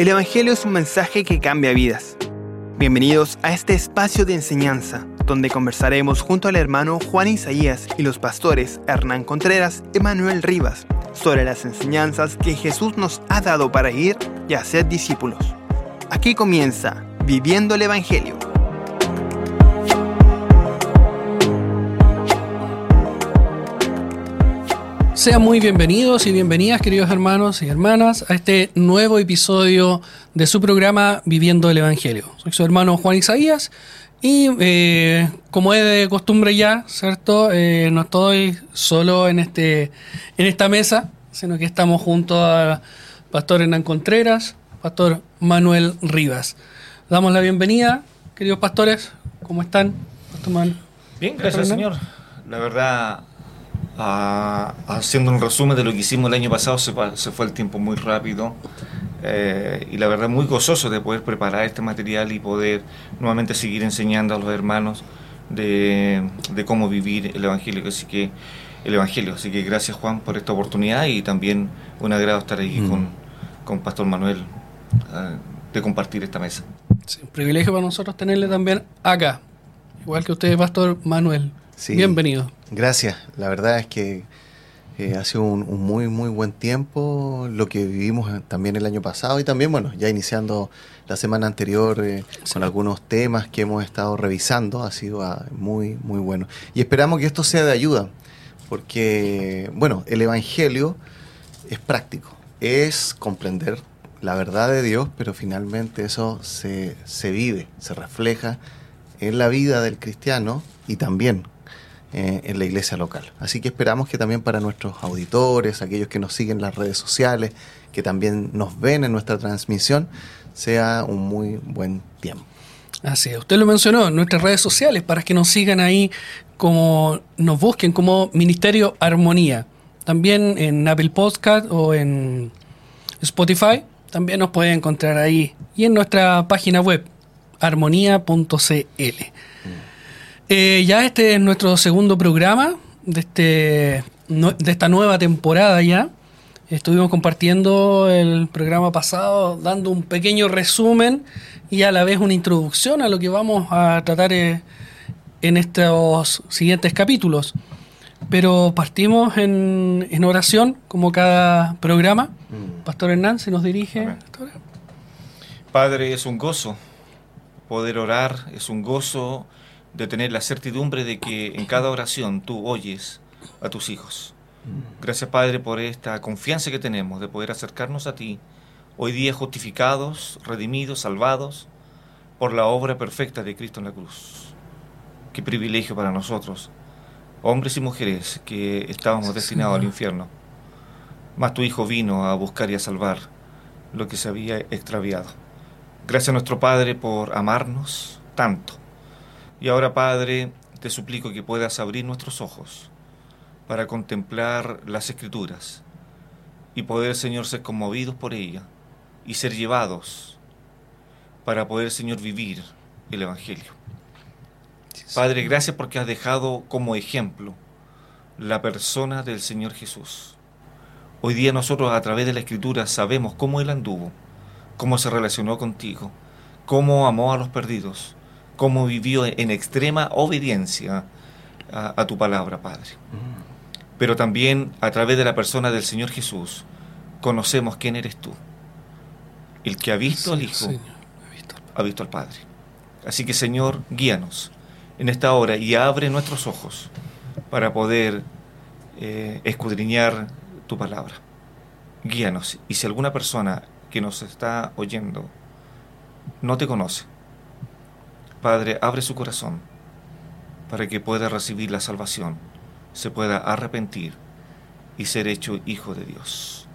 El Evangelio es un mensaje que cambia vidas. Bienvenidos a este espacio de enseñanza, donde conversaremos junto al hermano Juan Isaías y los pastores Hernán Contreras y Manuel Rivas sobre las enseñanzas que Jesús nos ha dado para ir y hacer discípulos. Aquí comienza Viviendo el Evangelio. Sean muy bienvenidos y bienvenidas, queridos hermanos y hermanas, a este nuevo episodio de su programa Viviendo el Evangelio. Soy su hermano Juan Isaías y eh, como es de costumbre ya, ¿cierto? Eh, no estoy solo en, este, en esta mesa, sino que estamos junto al pastor Hernán Contreras, pastor Manuel Rivas. Damos la bienvenida, queridos pastores, ¿cómo están? Bien, gracias Señor. La verdad, haciendo un resumen de lo que hicimos el año pasado, se, fue el tiempo muy rápido eh, y la verdad muy gozoso de poder preparar este material y poder nuevamente seguir enseñando a los hermanos de, cómo vivir el Evangelio. Así que el Evangelio. Así que gracias Juan por esta oportunidad y también un agrado estar ahí mm. con, con Pastor Manuel eh, de compartir esta mesa. un privilegio para nosotros tenerle también acá, igual que usted, Pastor Manuel. Bienvenido. Gracias. La verdad es que eh, ha sido un, muy, muy buen tiempo lo que vivimos también el año pasado y también, bueno, ya iniciando la semana anterior eh, con algunos temas que hemos estado revisando. Ha sido ah, muy, muy bueno. Y esperamos que esto sea de ayuda, porque, bueno, el Evangelio es práctico, es comprender la verdad de Dios, pero finalmente eso se, se vive, se refleja en la vida del cristiano y también eh, en la iglesia local. Así que esperamos que también para nuestros auditores, aquellos que nos siguen en las redes sociales, que también nos ven en nuestra transmisión, sea un muy buen tiempo. Así es, usted lo mencionó en nuestras redes sociales para que nos sigan ahí, como nos busquen como Ministerio Armonía. También en Apple Podcast o en Spotify, también nos pueden encontrar ahí. Y en nuestra página web, armonía.cl. Eh, ya este es nuestro segundo programa de, este, de esta nueva temporada ya. Estuvimos compartiendo el programa pasado, dando un pequeño resumen y a la vez una introducción a lo que vamos a tratar eh, en estos siguientes capítulos. Pero partimos en, en oración, como cada programa. Mm. Pastor Hernán se nos dirige. Padre, es un gozo poder orar, es un gozo de tener la certidumbre de que en cada oración tú oyes a tus hijos. Gracias Padre por esta confianza que tenemos de poder acercarnos a ti, hoy día justificados, redimidos, salvados por la obra perfecta de Cristo en la cruz. Qué privilegio para nosotros, hombres y mujeres que estábamos destinados al infierno. Mas tu Hijo vino a buscar y a salvar lo que se había extraviado. Gracias a nuestro Padre por amarnos tanto y ahora, Padre, te suplico que puedas abrir nuestros ojos para contemplar las escrituras y poder, Señor, ser conmovidos por ella y ser llevados para poder, Señor, vivir el Evangelio. Padre, gracias porque has dejado como ejemplo la persona del Señor Jesús. Hoy día nosotros a través de la Escritura sabemos cómo Él anduvo, cómo se relacionó contigo, cómo amó a los perdidos, cómo vivió en extrema obediencia a, tu palabra, Padre. Pero también a través de la persona del Señor Jesús conocemos quién eres tú. El que ha visto al Hijo ha visto al Padre. Así que Señor, guíanos en esta hora y abre nuestros ojos para poder eh, escudriñar tu palabra. Guíanos. Y si alguna persona que nos está oyendo no te conoce, Padre, abre su corazón para que pueda recibir la salvación, se pueda arrepentir y ser hecho hijo de Dios.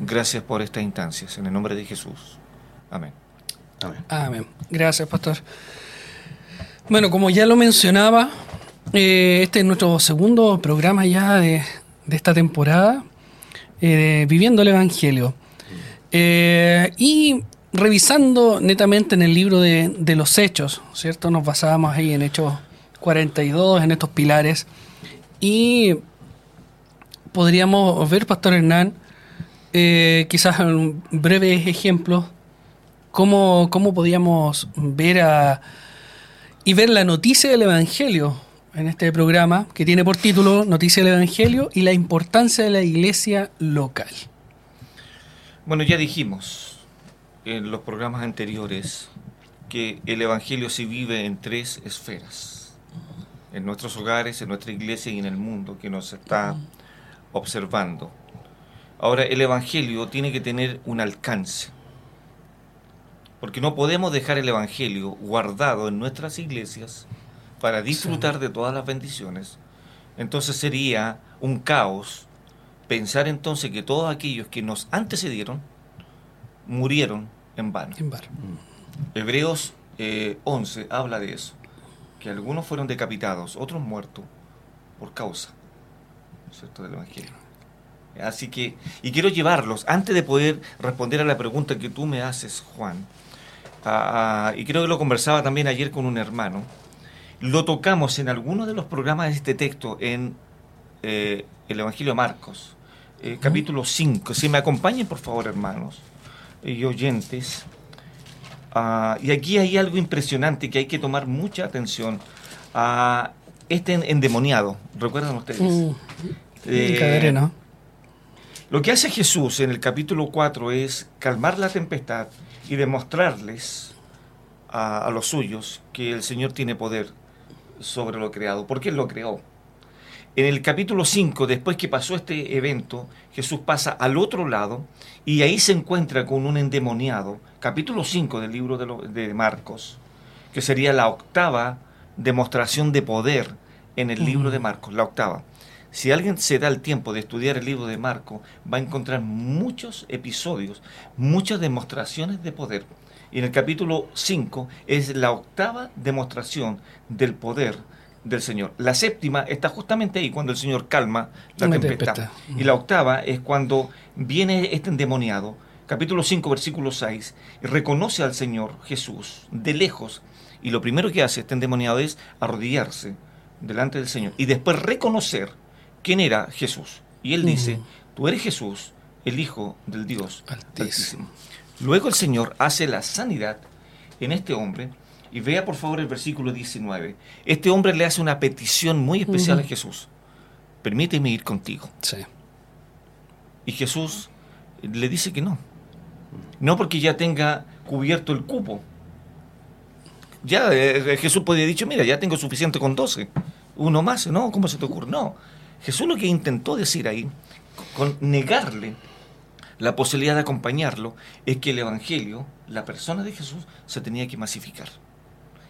Gracias por estas instancias, en el nombre de Jesús. Amén. Amén. Gracias, pastor. Bueno, como ya lo mencionaba, eh, este es nuestro segundo programa ya de, esta temporada, eh, Viviendo el Evangelio. Eh, y revisando netamente en el libro de, los hechos, ¿cierto? Nos basábamos ahí en Hechos 42, en estos pilares. Y podríamos ver, Pastor Hernán, eh, quizás un breves ejemplos cómo, cómo podíamos ver a, y ver la noticia del Evangelio en este programa que tiene por título Noticia del Evangelio y la importancia de la iglesia local. Bueno, ya dijimos en los programas anteriores que el Evangelio se vive en tres esferas, en nuestros hogares, en nuestra iglesia y en el mundo que nos está observando. Ahora, el Evangelio tiene que tener un alcance, porque no podemos dejar el Evangelio guardado en nuestras iglesias para disfrutar de todas las bendiciones. Entonces sería un caos pensar entonces que todos aquellos que nos antecedieron murieron en vano. En vano. Hebreos eh, 11 habla de eso, que algunos fueron decapitados, otros muertos por causa ¿cierto? del Evangelio. Así que, y quiero llevarlos, antes de poder responder a la pregunta que tú me haces, Juan, a- a- y creo que lo conversaba también ayer con un hermano, lo tocamos en alguno de los programas de este texto en eh, el Evangelio de Marcos, eh, capítulo 5. Si me acompañen, por favor, hermanos y oyentes. Ah, y aquí hay algo impresionante que hay que tomar mucha atención. a este en- endemoniado, ¿recuerdan ustedes? Mm, Eh. Lo que hace Jesús en el capítulo 4 es calmar la tempestad y demostrarles a, a los suyos que el Señor tiene poder sobre lo creado, porque Él lo creó. En el capítulo 5, después que pasó este evento, Jesús pasa al otro lado y ahí se encuentra con un endemoniado, capítulo 5 del libro de, lo- de Marcos, que sería la octava demostración de poder en el libro de Marcos, la octava. Si alguien se da el tiempo de estudiar el libro de Marcos, va a encontrar muchos episodios, muchas demostraciones de poder. Y en el capítulo 5 es la octava demostración del poder del Señor. La séptima está justamente ahí cuando el Señor calma la tempestad. tempestad. Y la octava es cuando viene este endemoniado, capítulo 5, versículo 6, y reconoce al Señor Jesús de lejos. Y lo primero que hace este endemoniado es arrodillarse delante del Señor y después reconocer quién era Jesús. Y él dice, Ujú. tú eres Jesús, el Hijo del Dios Altísimo. Altísimo. Luego el Señor hace la sanidad en este hombre. Y vea por favor el versículo 19. Este hombre le hace una petición muy especial a Jesús. Permíteme ir contigo. Sí. Y Jesús le dice que no. No porque ya tenga cubierto el cupo. Ya eh, Jesús podría haber dicho, mira, ya tengo suficiente con 12. Uno más, ¿no? ¿Cómo se te ocurre? No. Jesús lo que intentó decir ahí, con negarle la posibilidad de acompañarlo, es que el Evangelio, la persona de Jesús, se tenía que masificar.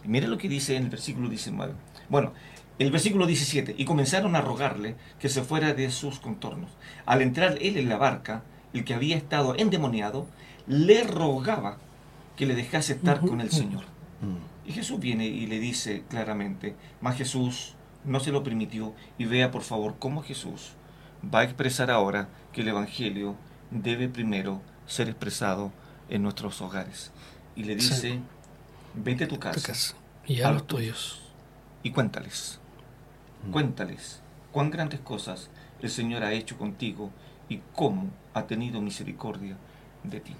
Y mire lo que dice en el versículo 19. Bueno, el versículo 17. Y comenzaron a rogarle que se fuera de sus contornos. Al entrar él en la barca, el que había estado endemoniado, le rogaba que le dejase estar con el Señor. Y Jesús viene y le dice claramente, más Jesús no se lo permitió y vea por favor cómo Jesús va a expresar ahora que el Evangelio debe primero ser expresado en nuestros hogares. Y le Sí. dice, vete a tu casa. Y a los tuyos. y cuéntales, cuéntales cuán grandes cosas el Señor ha hecho contigo y cómo ha tenido misericordia de ti.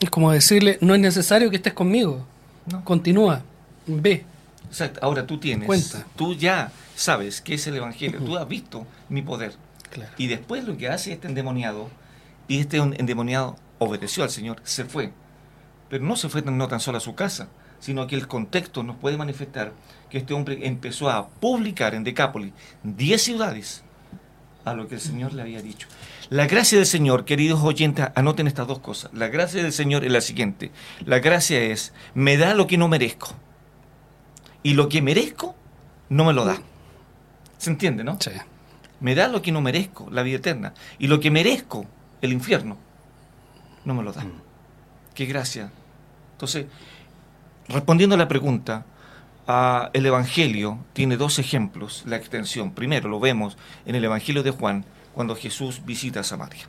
Es como decirle, no es necesario que estés conmigo. ¿No? Continúa. Ve. Exacto. Ahora tú tienes, Cuenta. tú ya sabes qué es el Evangelio, tú has visto mi poder. Claro. Y después lo que hace este endemoniado, y este endemoniado obedeció al Señor, se fue. Pero no se fue no tan solo a su casa, sino que el contexto nos puede manifestar que este hombre empezó a publicar en Decápolis 10 ciudades a lo que el Señor le había dicho. La gracia del Señor, queridos oyentes, anoten estas dos cosas. La gracia del Señor es la siguiente. La gracia es, me da lo que no merezco. Y lo que merezco, no me lo da. ¿Se entiende, no? Sí. Me da lo que no merezco, la vida eterna. Y lo que merezco, el infierno, no me lo da. Qué gracia. Entonces, respondiendo a la pregunta, el Evangelio tiene dos ejemplos, la extensión. Primero lo vemos en el Evangelio de Juan, cuando Jesús visita Samaria.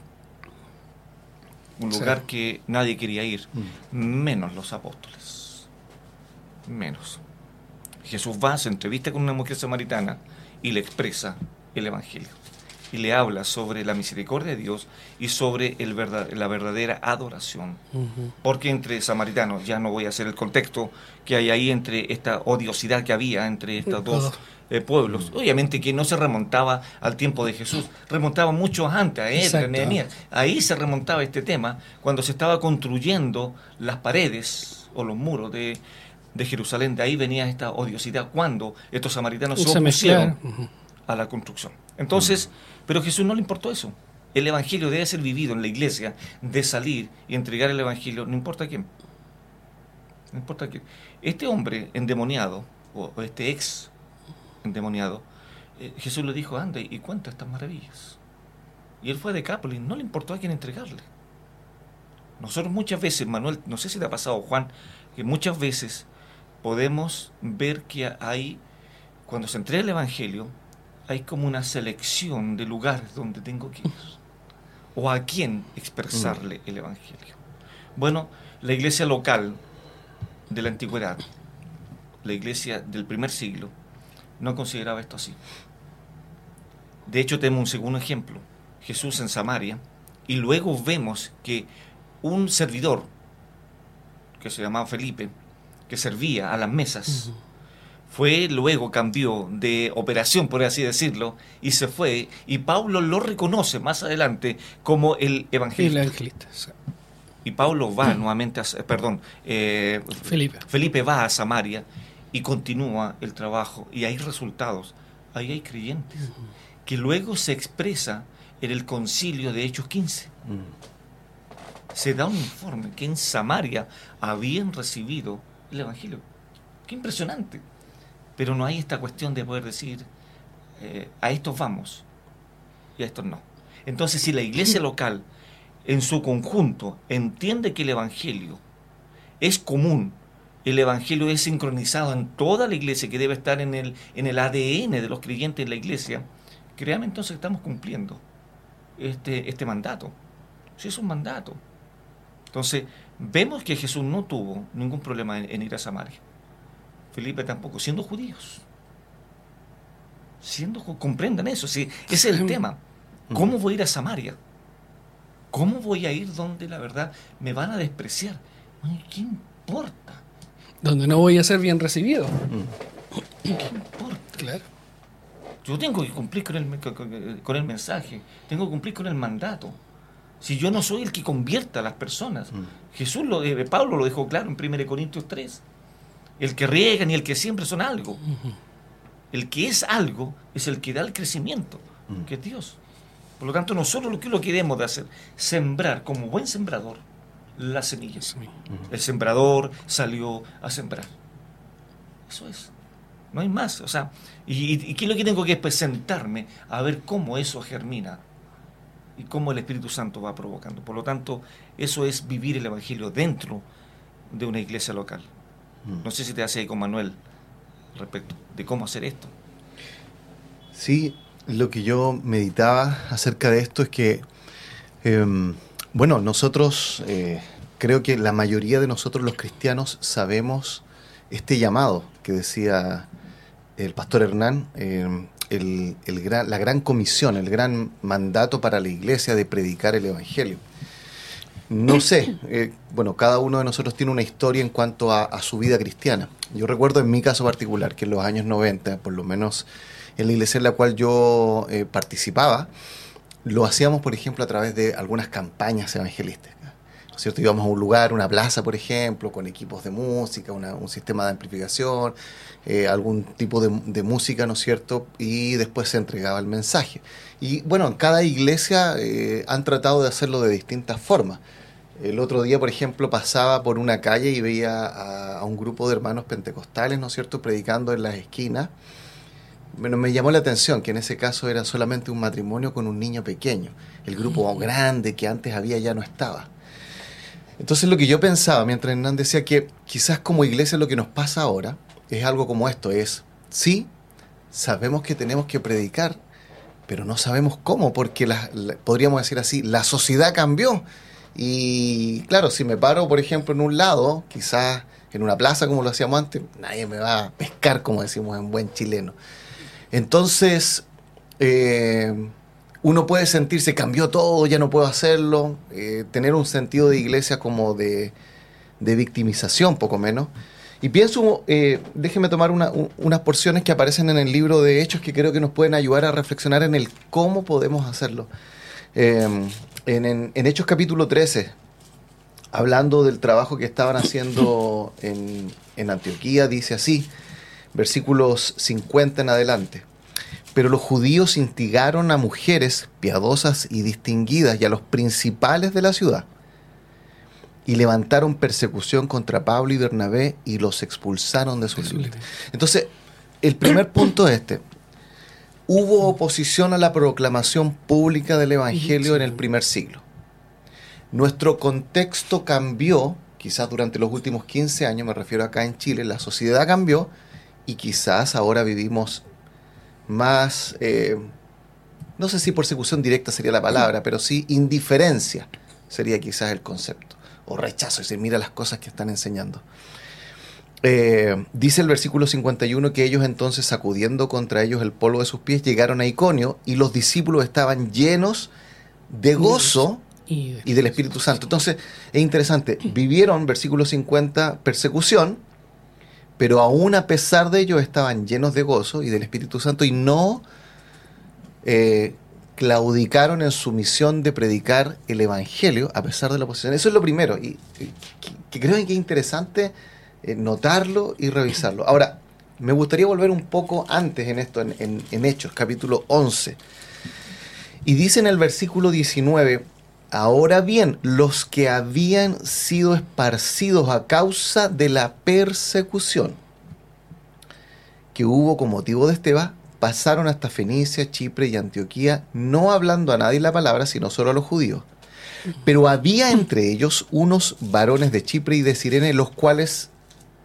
Un Sí. lugar que nadie quería ir, Mm. menos los apóstoles. Menos. Jesús va, se entrevista con una mujer samaritana y le expresa el Evangelio. Y le habla sobre la misericordia de Dios y sobre el la verdadera adoración. Porque entre samaritanos, ya no voy a hacer el contexto que hay ahí entre esta odiosidad que había entre estos dos eh, pueblos, obviamente que no se remontaba al tiempo de Jesús, remontaba mucho antes, a él, Ahí se remontaba este tema cuando se estaba construyendo las paredes o los muros de, de Jerusalén. De ahí venía esta odiosidad cuando estos samaritanos se opusieron a la construcción. Entonces, pero a Jesús no le importó eso. El Evangelio debe ser vivido en la iglesia, de salir y entregar el Evangelio, no importa quién. No importa quién. Este hombre endemoniado, o este ex endemoniado, eh, Jesús le dijo, anda y cuenta estas maravillas. Y él fue de Cápolis, no le importó a quién entregarle. Nosotros muchas veces, Manuel, no sé si te ha pasado, Juan, que muchas veces podemos ver que hay, cuando se entrega el Evangelio, hay como una selección de lugares donde tengo que ir o a quién expresarle el Evangelio. Bueno, la iglesia local de la antigüedad, la iglesia del primer siglo, no consideraba esto así. De hecho, tenemos un segundo ejemplo, Jesús en Samaria, y luego vemos que un servidor, que se llamaba Felipe, que servía a las mesas, fue luego cambió de operación, por así decirlo, y se fue, y Pablo lo reconoce más adelante como el evangelista. Y Pablo va nuevamente a, perdón, eh, Felipe. Felipe va a Samaria y continúa el trabajo, y hay resultados, ahí hay creyentes, que luego se expresa en el concilio de Hechos 15. Mm. Se da un informe que en Samaria habían recibido el Evangelio. Qué impresionante. Pero no hay esta cuestión de poder decir, eh, a estos vamos y a estos no. Entonces, si la iglesia local en su conjunto entiende que el Evangelio es común, el Evangelio es sincronizado en toda la iglesia, que debe estar en el, en el ADN de los creyentes en la iglesia, créame entonces estamos cumpliendo este, este mandato. Si es un mandato. Entonces, vemos que Jesús no tuvo ningún problema en ir a Samaria. Felipe tampoco, siendo judíos. Siendo, comprendan eso, sí, ese es el tema. ¿Cómo voy a ir a Samaria? ¿Cómo voy a ir donde la verdad me van a despreciar? ¿Qué importa? Donde no voy a ser bien recibido. ¿Qué importa? Claro. Yo tengo que cumplir con el, con el mensaje, tengo que cumplir con el mandato. Si yo no soy el que convierta a las personas. Jesús, lo, eh, Pablo lo dejó claro en 1 Corintios 3. El que riega ni el que siempre son algo. El que es algo es el que da el crecimiento, que es Dios. Por lo tanto, nosotros lo que lo queremos de hacer, sembrar como buen sembrador las semillas. El sembrador salió a sembrar. Eso es. No hay más. O sea, y, qué es lo que tengo que es presentarme a ver cómo eso germina y cómo el Espíritu Santo va provocando. Por lo tanto, eso es vivir el Evangelio dentro de una iglesia local. Mm. No sé si te hace con Manuel respecto de cómo hacer esto. Sí, lo que yo meditaba acerca de esto es que, em, bueno, nosotros, eh, creo que la mayoría de nosotros los cristianos sabemos este llamado que decía el pastor Hernán, em, el, la gran comisión, el gran mandato para la iglesia de predicar el Evangelio. No sé, eh, bueno, cada uno de nosotros tiene una historia en cuanto a, su vida cristiana. Yo recuerdo en mi caso particular que en los años 90, por lo menos en la iglesia en la cual yo eh, participaba, lo hacíamos, por ejemplo, a través de algunas campañas evangelísticas. ¿no es cierto? Íbamos a un lugar, una plaza, por ejemplo, con equipos de música, un sistema de amplificación, eh, algún tipo de, de, música, ¿no es cierto? Y después se entregaba el mensaje. Y bueno, en cada iglesia han tratado de hacerlo de distintas formas. El otro día, por ejemplo, pasaba por una calle y veía a, un grupo de hermanos pentecostales, ¿no es cierto?, predicando en las esquinas. Bueno, me llamó la atención que en ese caso era solamente un matrimonio con un niño pequeño. El grupo grande que antes había ya no estaba. Entonces lo que yo pensaba mientras Hernán decía que quizás como iglesia lo que nos pasa ahora es algo como esto, es, sí, sabemos que tenemos que predicar, pero no sabemos cómo, porque podríamos decir así, la sociedad cambió y claro, si me paro, por ejemplo, en un lado, quizás en una plaza como lo hacíamos antes, nadie me va a pescar, como decimos en buen chileno. Entonces, eh, uno puede sentirse, cambió todo, ya no puedo hacerlo, eh, tener un sentido de iglesia como de, de victimización, poco menos. Y pienso, eh, déjeme tomar unas porciones que aparecen en el libro de Hechos que creo que nos pueden ayudar a reflexionar en el cómo podemos hacerlo. En, Hechos capítulo 13, hablando del trabajo que estaban haciendo en, en Antioquía, dice así, versículos 50 en adelante. Pero los judíos instigaron a mujeres piadosas y distinguidas y a los principales de la ciudad y levantaron persecución contra Pablo y Bernabé y los expulsaron de su ciudad. Entonces, el primer punto es este. Hubo oposición a la proclamación pública del Evangelio en el primer siglo. Nuestro contexto cambió, quizás durante los últimos 15 años, me refiero acá en Chile, la sociedad cambió y quizás ahora vivimos más, eh, no sé si persecución directa sería la palabra, pero sí indiferencia sería quizás el concepto o rechazo, y se mira las cosas que están enseñando. Eh, dice el versículo 51 que ellos entonces sacudiendo contra ellos el polvo de sus pies llegaron a Iconio y los discípulos estaban llenos de gozo y, del Espíritu Santo. Entonces es interesante, vivieron, versículo 50, persecución, pero aún a pesar de ello estaban llenos de gozo y del Espíritu Santo y no eh, claudicaron en su misión de predicar el Evangelio a pesar de la oposición. Eso es lo primero, y, que, creo que es interesante eh, notarlo y revisarlo. Ahora, me gustaría volver un poco antes en esto, en, en Hechos, capítulo 11. Y dice en el versículo 19, ahora bien, los que habían sido esparcidos a causa de la persecución que hubo con motivo de Esteban, pasaron hasta Fenicia, Chipre y Antioquía, no hablando a nadie la palabra, sino solo a los judíos. Pero había entre ellos unos varones de Chipre y de Sirene, los cuales,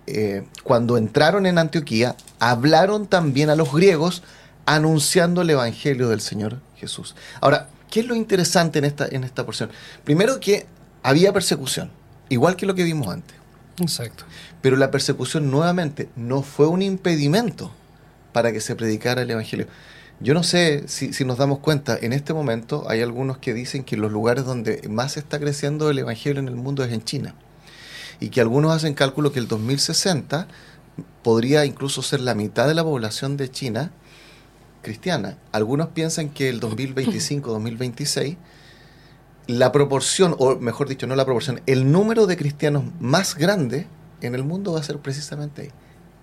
eh, cuando entraron en Antioquía, hablaron también a los griegos, anunciando el Evangelio del Señor Jesús. Ahora, ¿qué es lo interesante en esta, en esta porción? Primero que había persecución, igual que lo que vimos antes. Exacto. Pero la persecución nuevamente no fue un impedimento para que se predicara el Evangelio. Yo no sé si, nos damos cuenta, en este momento hay algunos que dicen que los lugares donde más está creciendo el Evangelio en el mundo es en China. Y que algunos hacen cálculo que el 2060 podría incluso ser la mitad de la población de China cristiana. Algunos piensan que el 2025-2026 la proporción, o mejor dicho, no la proporción, el número de cristianos más grande en el mundo va a ser precisamente ahí.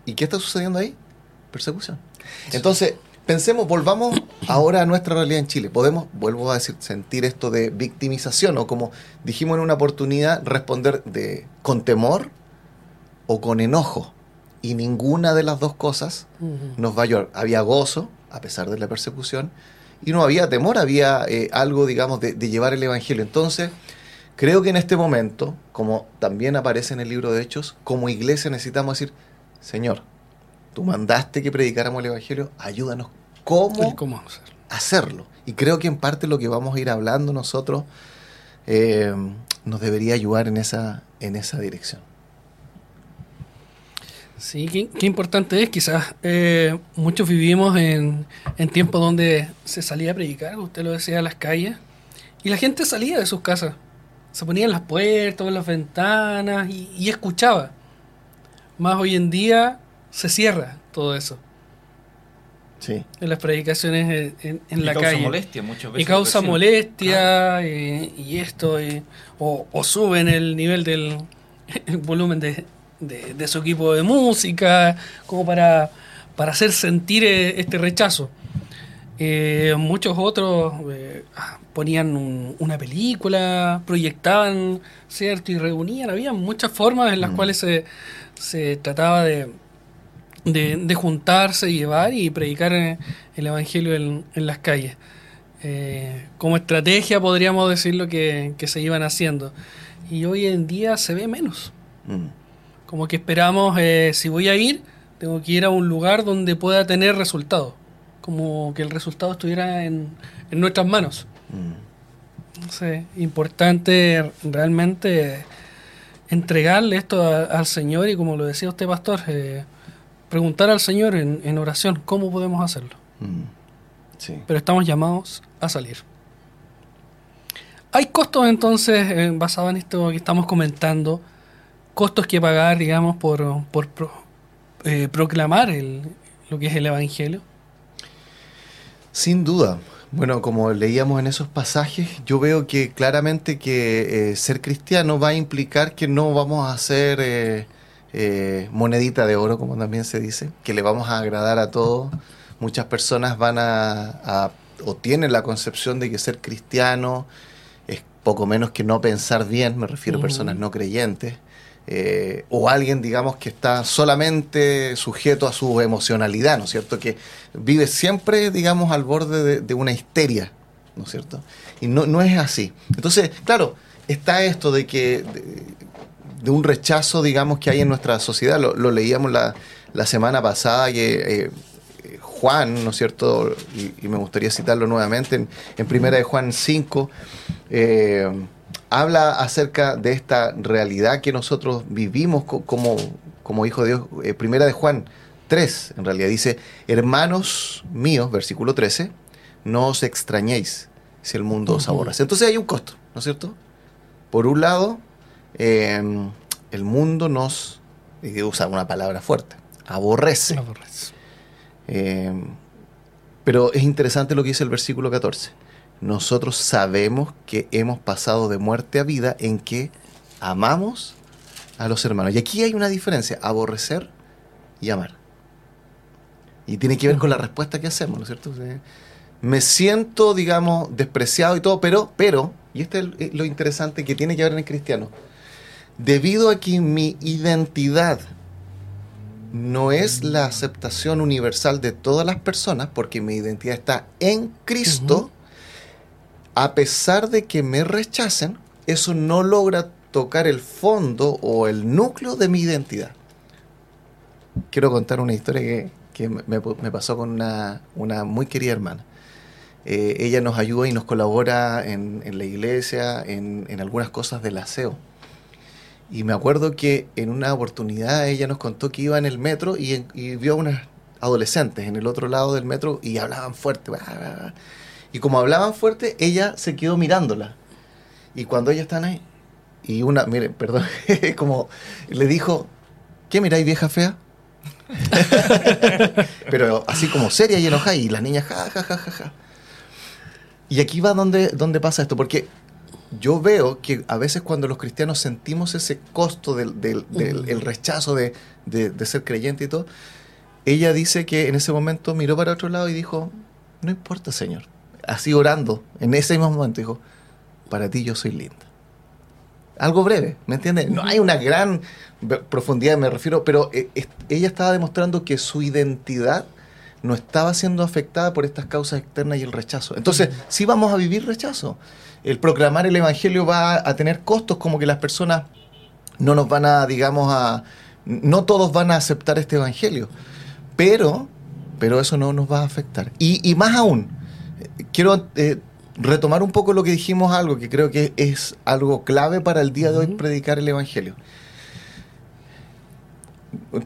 ¿Y qué está sucediendo ahí? persecución. Entonces, pensemos, volvamos ahora a nuestra realidad en Chile. Podemos, vuelvo a decir, sentir esto de victimización o como dijimos en una oportunidad, responder de con temor o con enojo. Y ninguna de las dos cosas nos va a ayudar. Había gozo, a pesar de la persecución, y no había temor, había eh, algo, digamos, de, de llevar el Evangelio. Entonces, creo que en este momento, como también aparece en el libro de Hechos, como iglesia necesitamos decir, Señor, tú mandaste que predicáramos el Evangelio, ayúdanos cómo, hacerlo? Y creo que en parte lo que vamos a ir hablando nosotros eh, nos debería ayudar en esa, en esa dirección. Sí, qué, importante es. Quizás eh, muchos vivimos en, en tiempos donde se salía a predicar, usted lo decía, a las calles, y la gente salía de sus casas. Se ponía en las puertas, en las ventanas y, y escuchaba. Más hoy en día se cierra todo eso. Sí. En las predicaciones en, en, la calle. molestia muchas veces. Y causa molestia eh, y, esto, o, o, suben el nivel del volumen de, de, su equipo de música, como para, para hacer sentir eh, este rechazo. Eh, muchos otros ah, ponían una película, proyectaban, ¿cierto? Y reunían. Había muchas formas en las mm. cuales se, se trataba de, de, juntarse, y llevar y predicar eh, el Evangelio en, las calles. Eh, como estrategia podríamos decirlo que, que se iban haciendo. Y hoy en día se ve menos. Mm. Como que esperamos, eh, si voy a ir, tengo que ir a un lugar donde pueda tener resultado. Como que el resultado estuviera en, en nuestras manos. Mm. importante realmente entregarle esto al Señor y como lo decía usted, pastor, preguntar al Señor en, oración cómo podemos hacerlo. Mm, Pero estamos llamados a salir. Hay costos entonces, eh, basados en esto que estamos comentando, costos que pagar, digamos, por, por eh, proclamar el, lo que es el Evangelio. Sin duda. Bueno, como leíamos en esos pasajes, yo veo que claramente que eh, ser cristiano va a implicar que no vamos a ser eh, monedita de oro, como también se dice, que le vamos a agradar a todos. Muchas personas van a, o tienen la concepción de que ser cristiano es poco menos que no pensar bien, me refiero a personas no creyentes. Eh, o alguien, digamos, que está solamente sujeto a su emocionalidad, ¿no es cierto? Que vive siempre, digamos, al borde de, una histeria, ¿no es cierto? Y no, no, es así. Entonces, claro, está esto de que, de, un rechazo, digamos, que hay en nuestra sociedad, lo, leíamos la, la, semana pasada, que... Eh, Juan, ¿no es cierto? Y, me gustaría citarlo nuevamente en, en Primera de Juan 5, eh, habla acerca de esta realidad que nosotros vivimos como, como hijo de Dios. Eh, primera de Juan 3, en realidad dice, hermanos míos, versículo 13, no os extrañéis si el mundo os aborrece. Entonces hay un costo, ¿no es cierto? Por un lado, em, el mundo nos, usa una palabra fuerte, aborrece. aborrece. Em, pero es interesante lo que dice el versículo 14 nosotros sabemos que hemos pasado de muerte a vida en que amamos a los hermanos. Y aquí hay una diferencia, aborrecer y amar. Y tiene que ver con la respuesta que hacemos, ¿no es cierto? me siento, digamos, despreciado y todo, pero, pero, y este es lo interesante que tiene que ver en el cristiano, debido a que mi identidad no es la aceptación universal de todas las personas, porque mi identidad está en Cristo, a pesar de que me rechacen, eso no logra tocar el fondo o el núcleo de mi identidad. Quiero contar una historia que, me, pasó con una, muy querida hermana. Eh, ella nos ayuda y nos colabora en, la iglesia, en, algunas cosas del aseo. Y me acuerdo que en una oportunidad ella nos contó que iba en el metro y, vio a unas adolescentes en el otro lado del metro y hablaban fuerte. Y como hablaban fuerte, ella se quedó mirándola. Y cuando ellas están ahí, y una, mire, perdón, como le dijo, ¿qué miráis vieja fea? Pero así como seria y enojada, y las niñas, ja, ja, ja, ja, ja. Y aquí va donde, donde pasa esto, porque yo veo que a veces cuando los cristianos sentimos ese costo del, del, el rechazo de, de, ser creyente y todo, ella dice que en ese momento miró para otro lado y dijo, no importa, Señor, así orando, en ese mismo momento, dijo, para ti yo soy linda. Algo breve, ¿me entiendes? No hay una gran profundidad, me refiero, pero eh, ella estaba demostrando que su identidad no estaba siendo afectada por estas causas externas y el rechazo. Entonces, sí vamos a vivir rechazo. El proclamar el Evangelio va a tener costos como que las personas no nos van a, digamos, a... No todos van a aceptar este Evangelio, pero, pero eso no nos va a afectar. Y, y más aún, quiero eh, retomar un poco lo que dijimos, algo que creo que es algo clave para el día de hoy, predicar el Evangelio.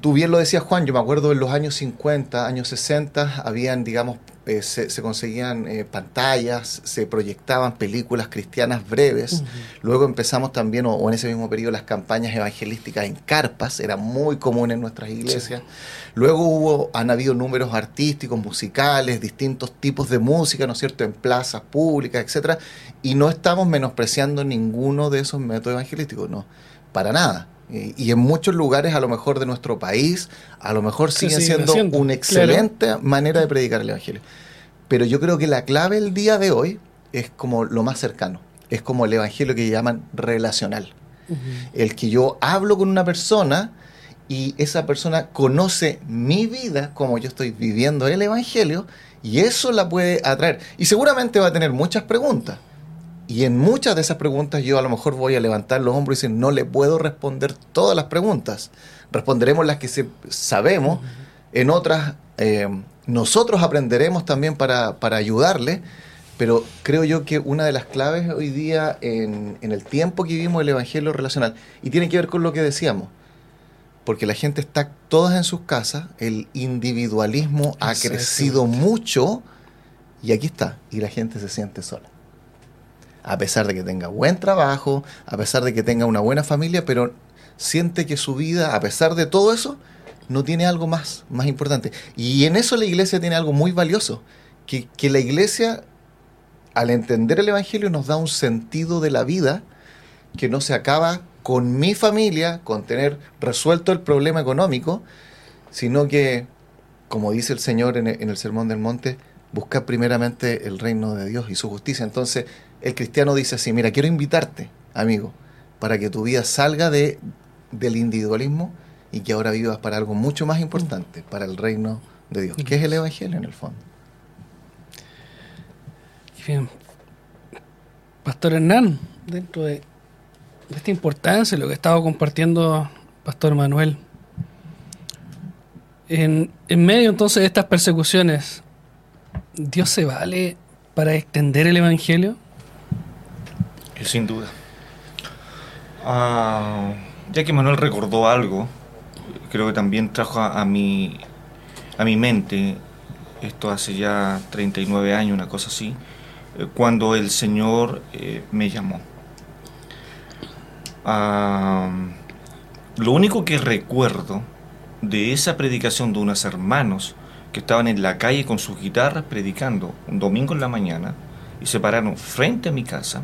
Tú bien lo decías, Juan, yo me acuerdo en los años 50, años 60, habían, digamos, eh, se, conseguían eh, pantallas, se proyectaban películas cristianas breves. Luego empezamos también, o, en ese mismo periodo, las campañas evangelísticas en carpas, era muy común en nuestras iglesias. Luego hubo, han habido números artísticos, musicales, distintos tipos de música, ¿no es cierto?, en plazas públicas, etcétera, y no estamos menospreciando ninguno de esos métodos evangelísticos, no, para nada. Y, en muchos lugares, a lo mejor de nuestro país, a lo mejor sigue siendo una excelente manera de predicar el Evangelio. Pero yo creo que la clave el día de hoy es como lo más cercano. Es como el Evangelio que llaman relacional. El que yo hablo con una persona y esa persona conoce mi vida, como yo estoy viviendo el Evangelio, y eso la puede atraer. Y seguramente va a tener muchas preguntas. Y en muchas de esas preguntas yo a lo mejor voy a levantar los hombros y decir, no le puedo responder todas las preguntas. Responderemos las que sabemos. En otras, eh, nosotros aprenderemos también para, ayudarle. Pero creo yo que una de las claves hoy día en, el tiempo que vivimos el Evangelio relacional, y tiene que ver con lo que decíamos, porque la gente está todas en sus casas, el individualismo ha crecido mucho, y aquí está, y la gente se siente sola. A pesar de que tenga buen trabajo, a pesar de que tenga una buena familia, pero siente que su vida, a pesar de todo eso, no tiene algo más, más importante. Y en eso la iglesia tiene algo muy valioso, que, que la iglesia, al entender el Evangelio, nos da un sentido de la vida que no se acaba con mi familia, con tener resuelto el problema económico, sino que, como dice el Señor en el, Sermón del Monte, buscar primeramente el reino de Dios y su justicia. Entonces, el cristiano dice así, mira, quiero invitarte, amigo, para que tu vida salga de, del individualismo y que ahora vivas para algo mucho más importante, para el reino de Dios, que es el Evangelio en el fondo. Bien. Pastor Hernán, dentro de, de esta importancia, lo que estaba compartiendo Pastor Manuel, en, en medio entonces de estas persecuciones, ¿Dios se vale para extender el Evangelio? Sin duda. Ah, ya que Manuel recordó algo, creo que también trajo a, a, mi, a mi mente, esto hace ya 39 años, una cosa así, eh, cuando el Señor eh, me llamó. Ah, lo único que recuerdo de esa predicación de unos hermanos que estaban en la calle con sus guitarras predicando un domingo en la mañana y se pararon frente a mi casa,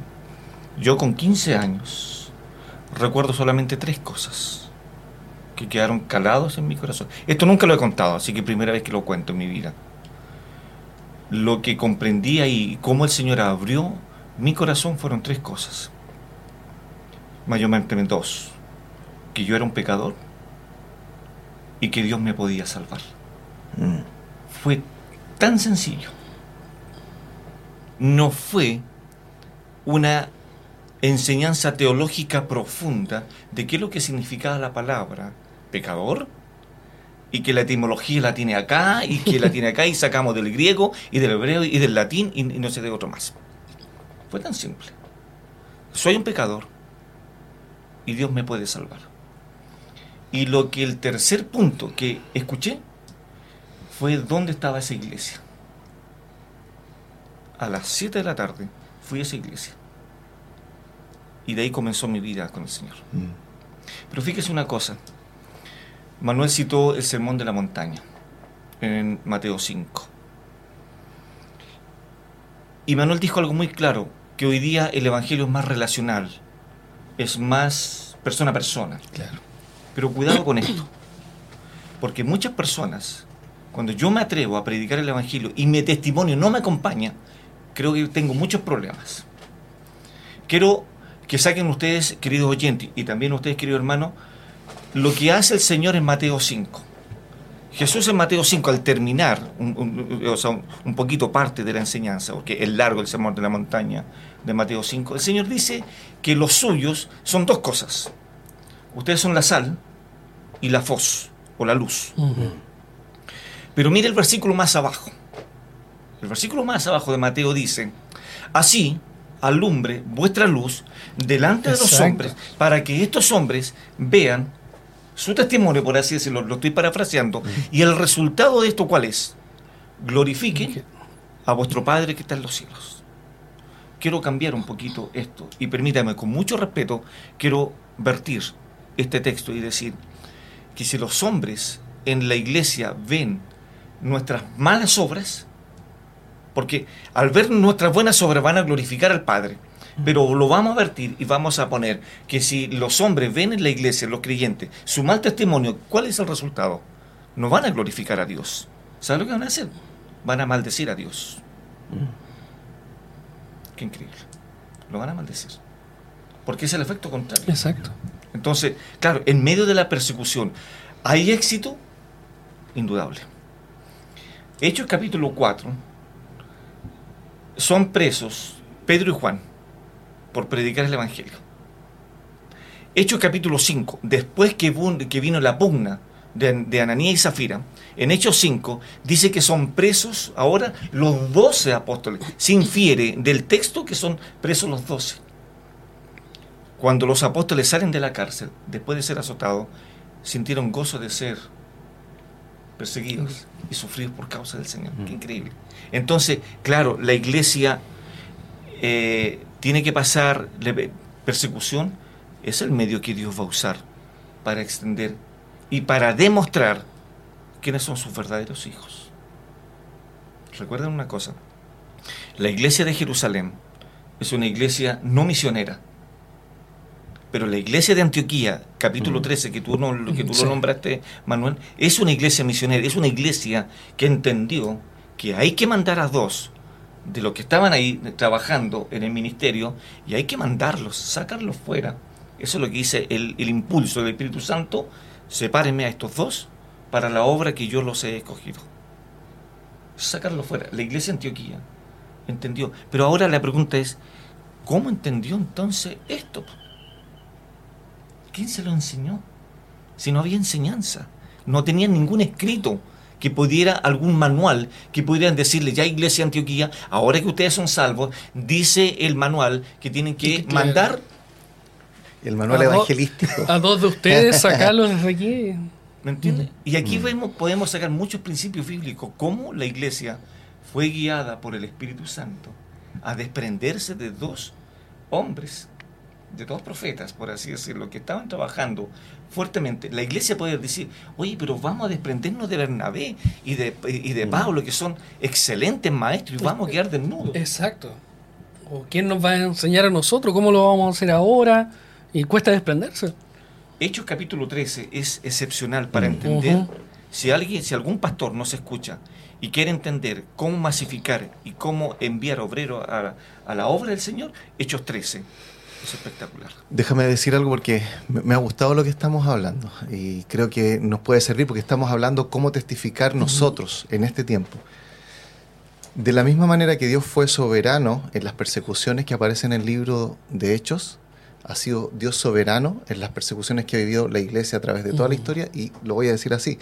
yo con 15 años recuerdo solamente tres cosas que quedaron calados en mi corazón. Esto nunca lo he contado, así que primera vez que lo cuento en mi vida. Lo que comprendí ahí, cómo el Señor abrió mi corazón fueron tres cosas. Mayormente dos. Que yo era un pecador y que Dios me podía salvar. Mm. Fue tan sencillo. No fue una enseñanza teológica profunda de qué es lo que significaba la palabra pecador y que la etimología la tiene acá y que la tiene acá y sacamos del griego y del hebreo y del latín y no sé de otro más. Fue tan simple. Soy un pecador y Dios me puede salvar. Y lo que el tercer punto que escuché fue dónde estaba esa iglesia. A las 7 de la tarde fui a esa iglesia. Y de ahí comenzó mi vida con el Señor. Mm. Pero fíjese una cosa. Manuel citó el sermón de la montaña en Mateo 5. Y Manuel dijo algo muy claro, que hoy día el Evangelio es más relacional, es más persona a persona. Claro. Pero cuidado con esto, porque muchas personas, cuando yo me atrevo a predicar el Evangelio y mi testimonio no me acompaña, creo que tengo muchos problemas. Quiero que saquen ustedes, queridos oyentes, y también ustedes, queridos hermanos, lo que hace el Señor en Mateo 5. Jesús en Mateo 5, al terminar, un, un, o sea, un, poquito parte de la enseñanza, porque es largo el sermón de la montaña de Mateo 5, el Señor dice que los suyos son dos cosas. Ustedes son la sal y la fos, o la luz. Uh -huh. Pero mire el versículo más abajo. El versículo más abajo de Mateo dice, así alumbre vuestra luz delante Exacto. de los hombres, para que estos hombres vean su testimonio, por así decirlo, lo estoy parafraseando, y el resultado de esto, ¿cuál es? Glorifiquen a vuestro Padre que está en los cielos. Quiero cambiar un poquito esto, y permítame, con mucho respeto, quiero vertir este texto y decir que si los hombres en la iglesia ven nuestras malas obras, porque al ver nuestras buenas obras van a glorificar al Padre, pero lo vamos a vertir y vamos a poner que si los hombres ven en la iglesia, los creyentes, su mal testimonio, ¿cuál es el resultado? No van a glorificar a Dios. ¿Saben lo que van a hacer? Van a maldecir a Dios. Qué increíble. Lo van a maldecir. Porque es el efecto contrario. Exacto. Entonces, claro, en medio de la persecución, ¿hay éxito? Indudable. Hechos capítulo 4, son presos Pedro y Juan por predicar el Evangelio. Hechos capítulo 5, después que, vino la pugna de, de Ananías y Zafira, en Hechos 5 dice que son presos ahora los 12 apóstoles. Se infiere del texto que son presos los 12 cuando los apóstoles salen de la cárcel, después de ser azotados, sintieron gozo de ser perseguidos y sufridos por causa del Señor. Qué increíble. Entonces, claro, la iglesia eh, tiene que pasar persecución, es el medio que Dios va a usar para extender y para demostrar quiénes son sus verdaderos hijos. Recuerden una cosa, la iglesia de Jerusalén es una iglesia no misionera, pero la iglesia de Antioquía, capítulo 13, mm. que tú, no, que tú lo nombraste, Manuel, es una iglesia misionera, es una iglesia que entendió que hay que mandar a dos de los que estaban ahí trabajando en el ministerio y hay que mandarlos, sacarlos fuera. Eso es lo que dice el, el impulso del Espíritu Santo, sepárenme a estos dos para la obra que yo los he escogido. Sacarlos fuera. La iglesia de Antioquía entendió. Pero ahora la pregunta es, ¿cómo entendió entonces esto? ¿Quién se lo enseñó? Si no había enseñanza, no tenían ningún escrito que pudiera, algún manual que pudieran decirle, ya Iglesia Antioquía, ahora que ustedes son salvos, dice el manual que tienen que mandar. El manual evangelístico. a dos de ustedes sacarlos desde aquí. ¿Me entiendes? Y aquí mm. vemos, podemos sacar muchos principios bíblicos, cómo la iglesia fue guiada por el Espíritu Santo a desprenderse de dos hombres de dos profetas, por así decirlo, que estaban trabajando fuertemente, la iglesia puede decir, oye, pero vamos a desprendernos de Bernabé y de, y de Pablo, que son excelentes maestros, y vamos a quedar desnudos. Exacto. ¿O quién nos va a enseñar a nosotros? ¿Cómo lo vamos a hacer ahora? Y cuesta desprenderse. Hechos capítulo 13 es excepcional para entender si alguien, si algún pastor no se escucha y quiere entender cómo masificar y cómo enviar obreros a, a la obra del Señor, Hechos 13 es espectacular. Déjame decir algo porque me ha gustado lo que estamos hablando y creo que nos puede servir porque estamos hablando cómo testificar nosotros en este tiempo. De la misma manera que Dios fue soberano en las persecuciones que aparecen en el libro de Hechos, ha sido Dios soberano en las persecuciones que ha vivido la iglesia a través de toda la historia y lo voy a decir así,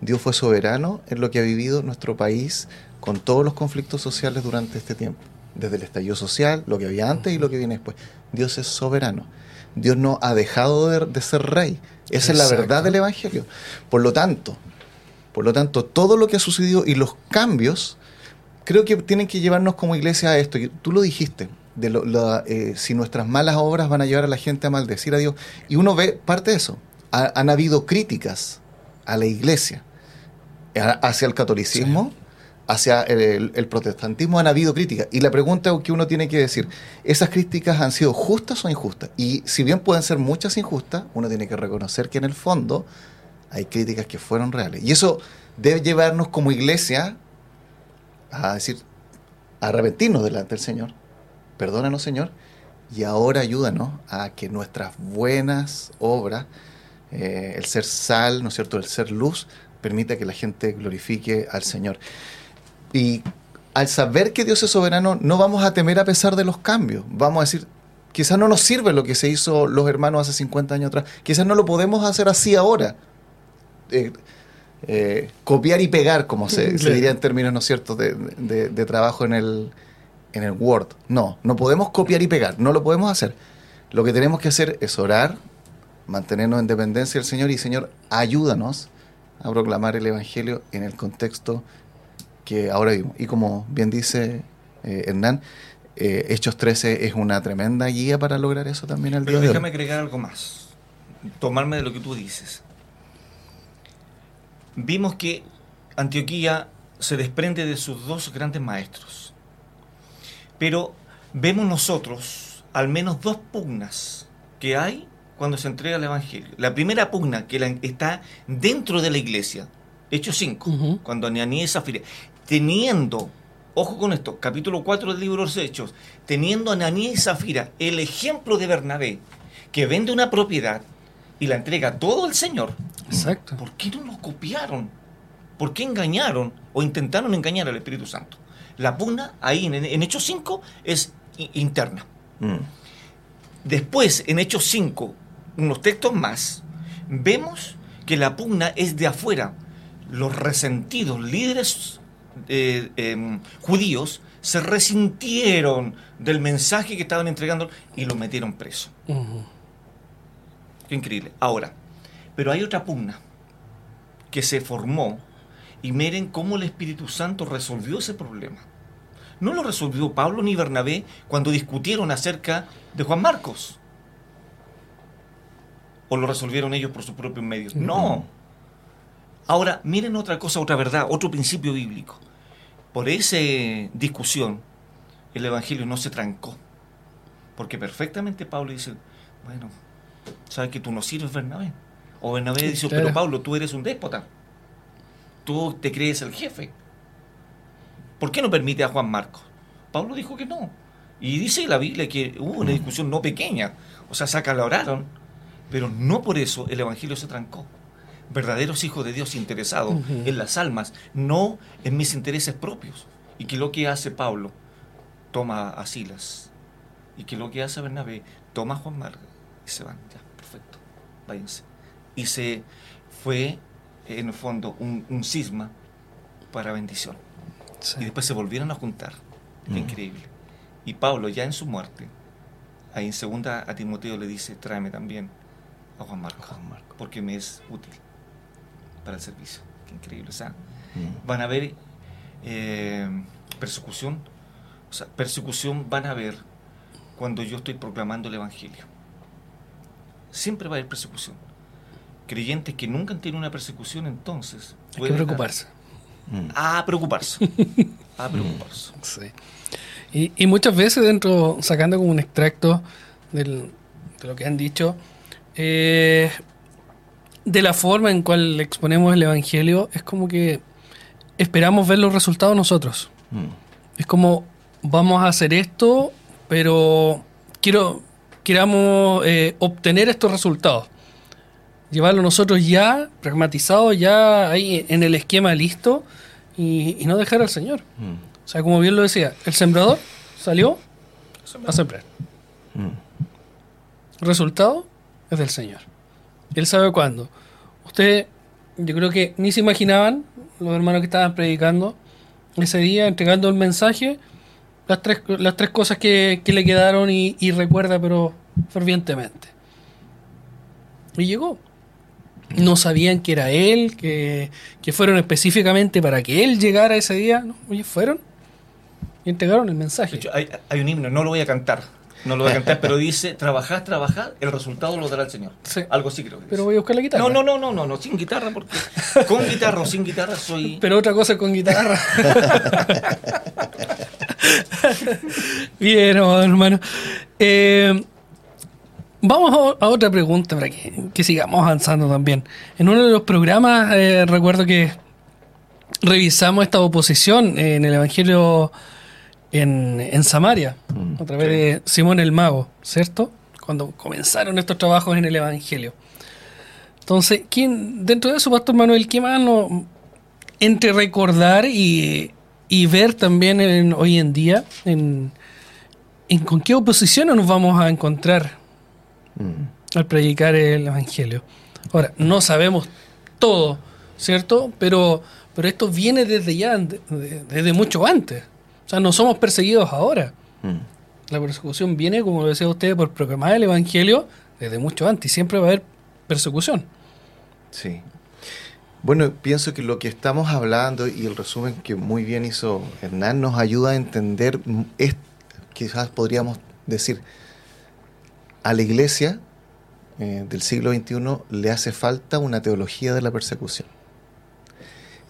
Dios fue soberano en lo que ha vivido nuestro país con todos los conflictos sociales durante este tiempo desde el estallido social, lo que había antes y lo que viene después. Dios es soberano. Dios no ha dejado de, ser rey. Esa es la verdad del Evangelio. Por lo tanto, por lo tanto, todo lo que ha sucedido y los cambios, creo que tienen que llevarnos como iglesia a esto. Tú lo dijiste, de eh, si nuestras malas obras van a llevar a la gente a maldecir a Dios. Y uno ve parte de eso. han habido críticas a la iglesia, hacia el catolicismo, hacia el, protestantismo han habido críticas. Y la pregunta que uno tiene que decir, ¿esas críticas han sido justas o injustas? Y si bien pueden ser muchas injustas, uno tiene que reconocer que en el fondo hay críticas que fueron reales. Y eso debe llevarnos como iglesia a decir, a arrepentirnos delante del Señor. Perdónanos, Señor. Y ahora ayúdanos a que nuestras buenas obras, eh, el ser sal, ¿no es cierto?, el ser luz, permita que la gente glorifique al Señor. Y al saber que Dios es soberano, no vamos a temer a pesar de los cambios. Vamos a decir, quizás no nos sirve lo que se hizo los hermanos hace 50 años atrás. Quizás no lo podemos hacer así ahora. Eh, eh, copiar y pegar, como se, diría en términos, ¿no es cierto?, de, de, trabajo en el, en el Word. No, no podemos copiar y pegar, no lo podemos hacer. Lo que tenemos que hacer es orar, mantenernos en dependencia del Señor y Señor, ayúdanos a proclamar el Evangelio en el contexto que ahora vimos. Y como bien dice eh, Hernán, eh, Hechos 13 es una tremenda guía para lograr eso también al día Pero déjame agregar algo más, tomarme de lo que tú dices. Vimos que Antioquía se desprende de sus dos grandes maestros, pero vemos nosotros al menos dos pugnas que hay cuando se entrega el Evangelio. La primera pugna que está dentro de la iglesia, Hechos 5, cuando Ananías y Zafira teniendo, ojo con esto, capítulo 4 del libro de los Hechos, teniendo a Ananías y Zafira el ejemplo de Bernabé, que vende una propiedad y la entrega todo al Señor. Exacto. ¿Por qué no lo copiaron? ¿Por qué engañaron o intentaron engañar al Espíritu Santo? La pugna ahí en, Hechos 5 es interna. Mm. Después, en Hechos 5, unos textos más, vemos que la pugna es de afuera. Los resentidos líderes eh, em, judíos se resintieron del mensaje que estaban entregando y lo metieron preso. Qué increíble. Ahora, pero hay otra pugna que se formó y miren cómo el Espíritu Santo resolvió ese problema. no lo resolvió Pablo ni Bernabé cuando discutieron acerca de Juan Marcos. ¿O lo resolvieron ellos por sus propios medios? No. Ahora, miren otra cosa, otra verdad, otro principio bíblico. Por esa discusión, el Evangelio no se trancó. Porque perfectamente Pablo dice, bueno, sabes que tú no sirves Bernabé. O Bernabé dice, pero Pablo, tú eres un déspota. Tú te crees el jefe. ¿Por qué no permite a Juan Marcos? Pablo dijo que no. Y dice la Biblia que hubo una discusión no pequeña. O sea, se acaloraron. Pero no por eso el Evangelio se trancó. Verdaderos hijos de Dios interesados en las almas, no en mis intereses propios. Y que lo que hace Pablo, toma a Silas. Y que lo que hace Bernabé, toma a Juan Marcos. Y se van, ya, perfecto, váyanse. Y se fue, en el fondo, un, un cisma para bendición. Y después se volvieron a juntar. Increíble. Y Pablo, ya en su muerte, ahí en segunda a Timoteo le dice, tráeme también a Juan Marcos, porque me es útil para el servicio. Qué increíble. O sea, mm. van a haber eh, persecución. O sea, persecución van a haber cuando yo estoy proclamando el Evangelio. Siempre va a haber persecución. Creyentes que nunca han tenido una persecución, entonces... Hay que preocuparse. Mm. A preocuparse. A preocuparse. Sí. Y, muchas veces dentro, sacando como un extracto de lo que han dicho, eh, de la forma en cual exponemos el Evangelio, es como que esperamos ver los resultados nosotros. Mm. Es como, vamos a hacer esto, pero quiero, queramos eh, obtener estos resultados. Llevarlo nosotros ya, pragmatizado, ya ahí en el esquema listo, y, no dejar al Señor. Mm. O sea, como bien lo decía, el sembrador salió a sembrar. Mm. Resultado es del Señor. Él sabe cuándo. Ustedes, yo creo que ni se imaginaban, los hermanos que estaban predicando ese día, entregando el mensaje, las tres, las tres cosas que, le quedaron y, recuerda, pero fervientemente. Y llegó no sabían que era él, que, fueron específicamente para que él llegara ese día. ¿no? Oye, fueron y entregaron el mensaje. hay, un himno, no lo voy a cantar. No lo voy a cantar, pero dice, trabajad, trabajad, el resultado lo dará el Señor. Algo así creo que Pero voy a buscar la guitarra. No, no, no, no, no, no, sin guitarra, porque con guitarra o sin guitarra soy... Pero otra cosa es con guitarra. Bien, hermano. Eh, Vamos a, otra pregunta para que, sigamos avanzando también. En uno de los programas eh, recuerdo que revisamos esta oposición en el Evangelio en, Samaria, mm, a través de Simón el Mago, ¿cierto? Cuando comenzaron estos trabajos en el Evangelio. Entonces, ¿quién, dentro de eso, Pastor Manuel, qué más entre recordar y, ver también hoy en día en, en con qué oposición nos vamos a encontrar Mm. al predicar el Evangelio. Ahora, no sabemos todo, ¿cierto? Pero, pero esto viene desde ya, desde mucho antes. O sea, no somos perseguidos ahora. Mm. La persecución viene, como lo decía usted, por proclamar el Evangelio desde mucho antes. Y siempre va a haber persecución. Sí. Bueno, pienso que lo que estamos hablando y el resumen que muy bien hizo Hernán nos ayuda a entender, es, quizás podríamos decir, a la iglesia eh, del siglo XXI le hace falta una teología de la persecución.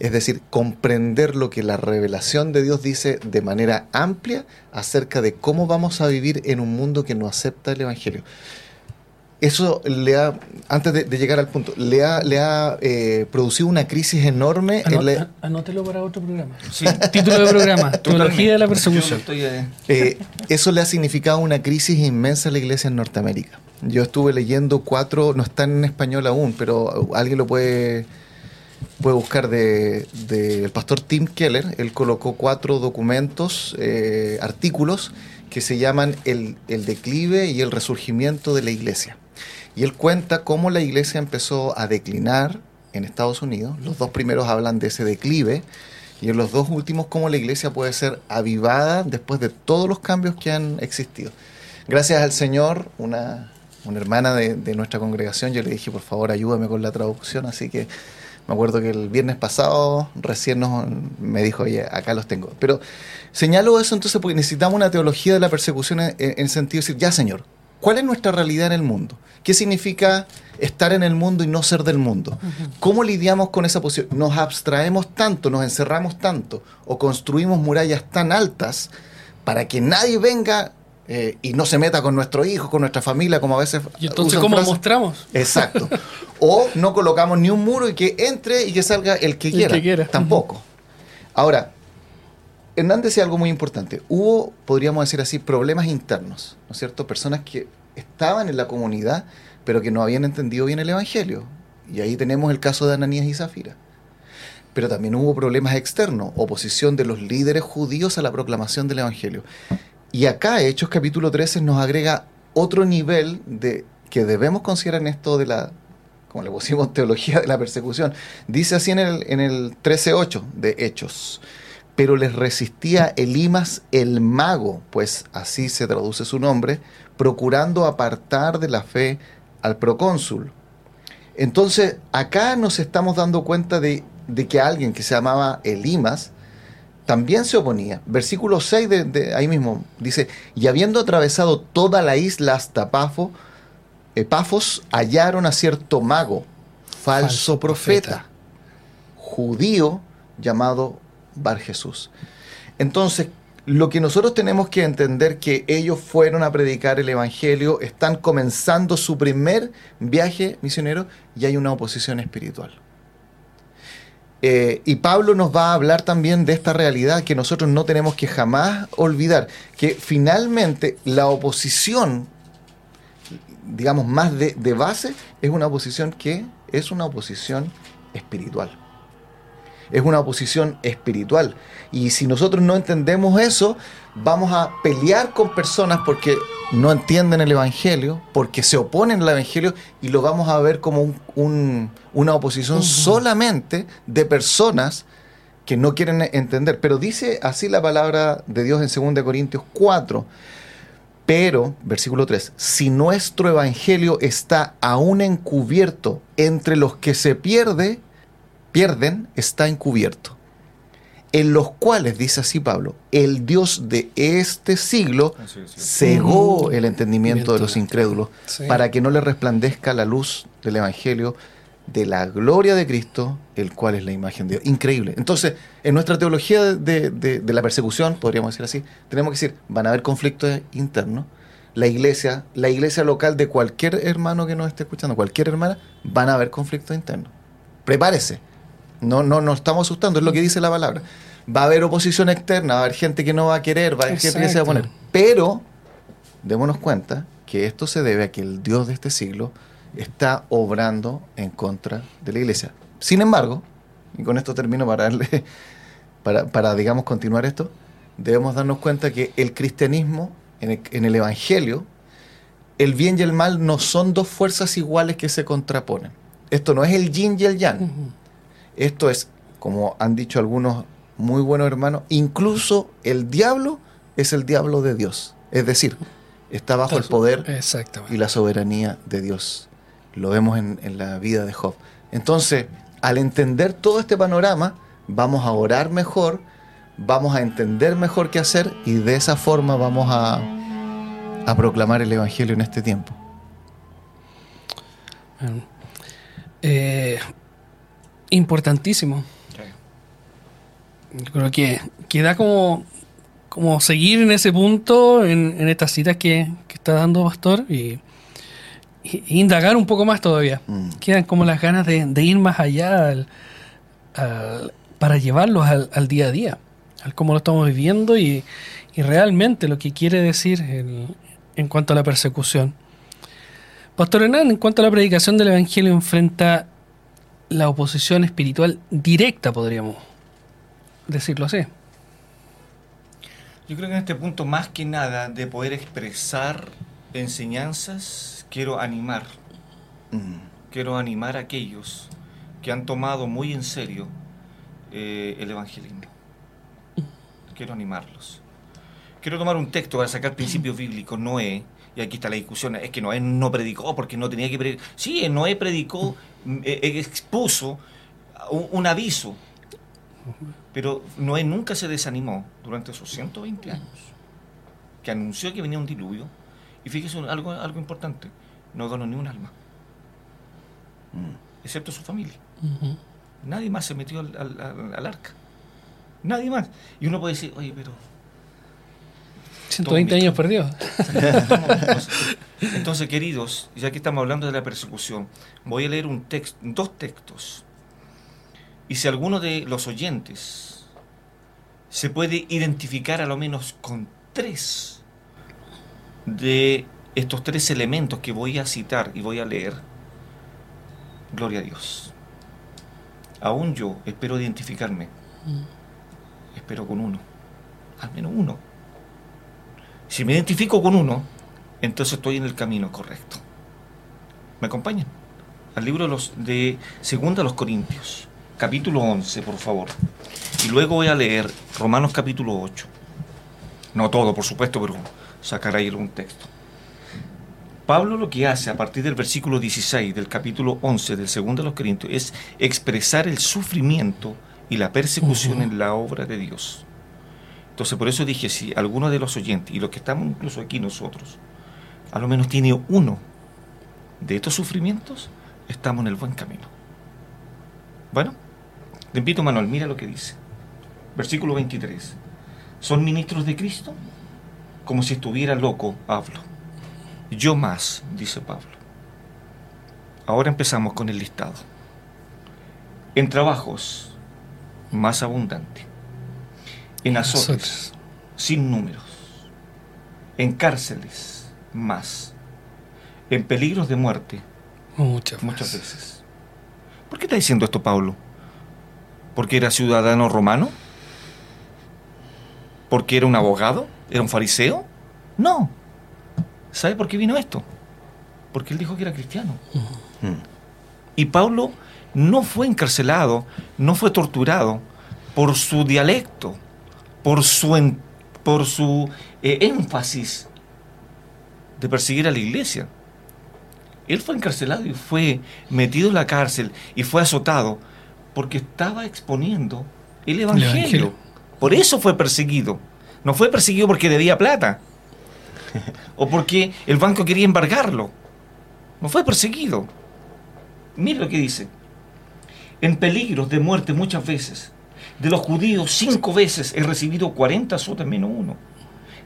Es decir, comprender lo que la revelación de Dios dice de manera amplia acerca de cómo vamos a vivir en un mundo que no acepta el Evangelio eso le ha, antes de, llegar al punto, le ha, le ha eh, producido una crisis enorme. Anótelo para otro programa. Título de programa, Teología de la Persecución. Eh, eso le ha significado una crisis inmensa a la iglesia en Norteamérica. Yo estuve leyendo cuatro, no están en español aún, pero alguien lo puede, puede buscar del de, pastor Tim Keller. Él colocó cuatro documentos, eh, artículos, que se llaman el, el declive y el resurgimiento de la iglesia. Y él cuenta cómo la iglesia empezó a declinar en Estados Unidos. Los dos primeros hablan de ese declive y en los dos últimos cómo la iglesia puede ser avivada después de todos los cambios que han existido. Gracias al Señor, una, hermana de, nuestra congregación, yo le dije, por favor, ayúdame con la traducción, así que Me acuerdo que el viernes pasado recién nos, me dijo, oye, acá los tengo. Pero señalo eso entonces porque necesitamos una teología de la persecución en, en el sentido de decir, ya Señor, ¿cuál es nuestra realidad en el mundo? ¿Qué significa estar en el mundo y no ser del mundo? ¿Cómo lidiamos con esa posición? ¿Nos abstraemos tanto, nos encerramos tanto o construimos murallas tan altas para que nadie venga eh, y no se meta con nuestro hijo, con nuestra familia, como a veces. ¿Y entonces cómo frases. mostramos? Exacto. o no colocamos ni un muro y que entre y que salga el que quiera. El que quiera. Tampoco. Uh -huh. Ahora, Hernán decía algo muy importante. Hubo, podríamos decir así, problemas internos, ¿no es cierto? Personas que estaban en la comunidad, pero que no habían entendido bien el Evangelio. Y ahí tenemos el caso de Ananías y Zafira. Pero también hubo problemas externos, oposición de los líderes judíos a la proclamación del Evangelio. Y acá Hechos capítulo 13 nos agrega otro nivel de que debemos considerar en esto de la, como le pusimos, teología de la persecución. Dice así en el, en el 13.8 de Hechos. Pero les resistía Elimas el mago, pues así se traduce su nombre, procurando apartar de la fe al procónsul. Entonces, acá nos estamos dando cuenta de, de que alguien que se llamaba Elimas, también se oponía. Versículo 6 de, de, ahí mismo dice, y habiendo atravesado toda la isla hasta Pafo, eh, Pafos, hallaron a cierto mago, falso, falso profeta, profeta, judío llamado Bar Jesús. Entonces, lo que nosotros tenemos que entender que ellos fueron a predicar el Evangelio, están comenzando su primer viaje misionero y hay una oposición espiritual. Eh, y Pablo nos va a hablar también de esta realidad que nosotros no tenemos que jamás olvidar, que finalmente la oposición, digamos, más de, de base, es una oposición que es una oposición espiritual. Es una oposición espiritual. Y si nosotros no entendemos eso, vamos a pelear con personas porque no entienden el Evangelio, porque se oponen al Evangelio y lo vamos a ver como un, un, una oposición uh -huh. solamente de personas que no quieren entender. Pero dice así la palabra de Dios en 2 Corintios 4. Pero, versículo 3, si nuestro Evangelio está aún encubierto entre los que se pierde, pierden, está encubierto en los cuales, dice así Pablo, el Dios de este siglo sí, sí. cegó el entendimiento de los incrédulos sí. para que no le resplandezca la luz del Evangelio de la gloria de Cristo, el cual es la imagen de Dios. Increíble. Entonces, en nuestra teología de, de, de la persecución, podríamos decir así, tenemos que decir, van a haber conflictos internos. La iglesia, la iglesia local de cualquier hermano que nos esté escuchando, cualquier hermana, van a haber conflictos internos. Prepárese no, no nos estamos asustando, es lo que dice la palabra. Va a haber oposición externa, va a haber gente que no va a querer, va a haber Exacto. gente que se va a poner. Pero démonos cuenta que esto se debe a que el Dios de este siglo está obrando en contra de la iglesia. Sin embargo, y con esto termino para darle, para, para digamos continuar esto, debemos darnos cuenta que el cristianismo, en el, en el Evangelio, el bien y el mal no son dos fuerzas iguales que se contraponen. Esto no es el yin y el yang. Uh -huh. Esto es, como han dicho algunos muy buenos hermanos, incluso el diablo es el diablo de Dios. Es decir, está bajo el poder y la soberanía de Dios. Lo vemos en, en, la vida de Job. Entonces, al entender todo este panorama, vamos a orar mejor, vamos a entender mejor qué hacer y de esa forma vamos a, a proclamar el Evangelio en este tiempo. Bueno, eh, importantísimo. Yo creo que, que da como, como seguir en ese punto, en, en estas citas que, que, está dando Pastor, y, y, indagar un poco más todavía. Mm. Quedan como las ganas de, de ir más allá al, al, para llevarlos al, al, día a día, al cómo lo estamos viviendo y, y realmente lo que quiere decir en, en cuanto a la persecución. Pastor Hernán, en cuanto a la predicación del Evangelio, enfrenta la oposición espiritual directa, podríamos decirlo así. Yo creo que en este punto, más que nada, de poder expresar enseñanzas, quiero animar. Mm. Quiero animar a aquellos que han tomado muy en serio eh, el evangelismo. Quiero animarlos. Quiero tomar un texto para sacar principios bíblicos. Noé, y aquí está la discusión, es que Noé no predicó porque no tenía que predicar. Sí, Noé predicó, expuso un, un aviso. Pero Noé nunca se desanimó durante esos 120 años, que anunció que venía un diluvio. Y fíjese algo, algo importante, no donó ni un alma, excepto su familia. Nadie más se metió al, al- al- al arca. Nadie más. Y uno puede decir, oye, pero 120 años perdidos. Entonces, entonces, queridos, ya que estamos hablando de la persecución, voy a leer un texto, dos textos. Y si alguno de los oyentes se puede identificar a lo menos con tres de estos tres elementos que voy a citar y voy a leer, gloria a Dios. Aún yo espero identificarme. Espero con uno. Al menos uno. Si me identifico con uno, entonces estoy en el camino correcto. ¿Me acompañan? Al libro de, los, de Segunda los Corintios, capítulo 11, por favor. Y luego voy a leer Romanos capítulo 8. No todo, por supuesto, pero sacar ahí algún texto. Pablo lo que hace a partir del versículo 16 del capítulo 11 del segundo de los Corintios es expresar el sufrimiento y la persecución en la obra de Dios. Entonces, por eso dije, si alguno de los oyentes, y los que estamos incluso aquí nosotros, a lo menos tiene uno de estos sufrimientos, estamos en el buen camino. Bueno, te invito, Manuel, mira lo que dice. Versículo 23. ¿Son ministros de Cristo? Como si estuviera loco, hablo. Yo más, dice Pablo. Ahora empezamos con el listado. En trabajos, más abundante. En azotes, sin números. En cárceles, más. En peligros de muerte, Muchas, muchas veces. veces. ¿Por qué está diciendo esto Pablo? ¿Porque era ciudadano romano? ¿Porque era un abogado? ¿Era un fariseo? No. ¿Sabe por qué vino esto? Porque él dijo que era cristiano. Mm. Y Pablo no fue encarcelado, no fue torturado por su dialecto, por su, en- por su eh, énfasis de perseguir a la iglesia. Él fue encarcelado y fue metido en la cárcel y fue azotado porque estaba exponiendo el evangelio. evangelio. Por eso fue perseguido. No fue perseguido porque debía plata o porque el banco quería embargarlo. No fue perseguido. Mire lo que dice. En peligros de muerte muchas veces. De los judíos cinco veces he recibido 40 azotes menos uno.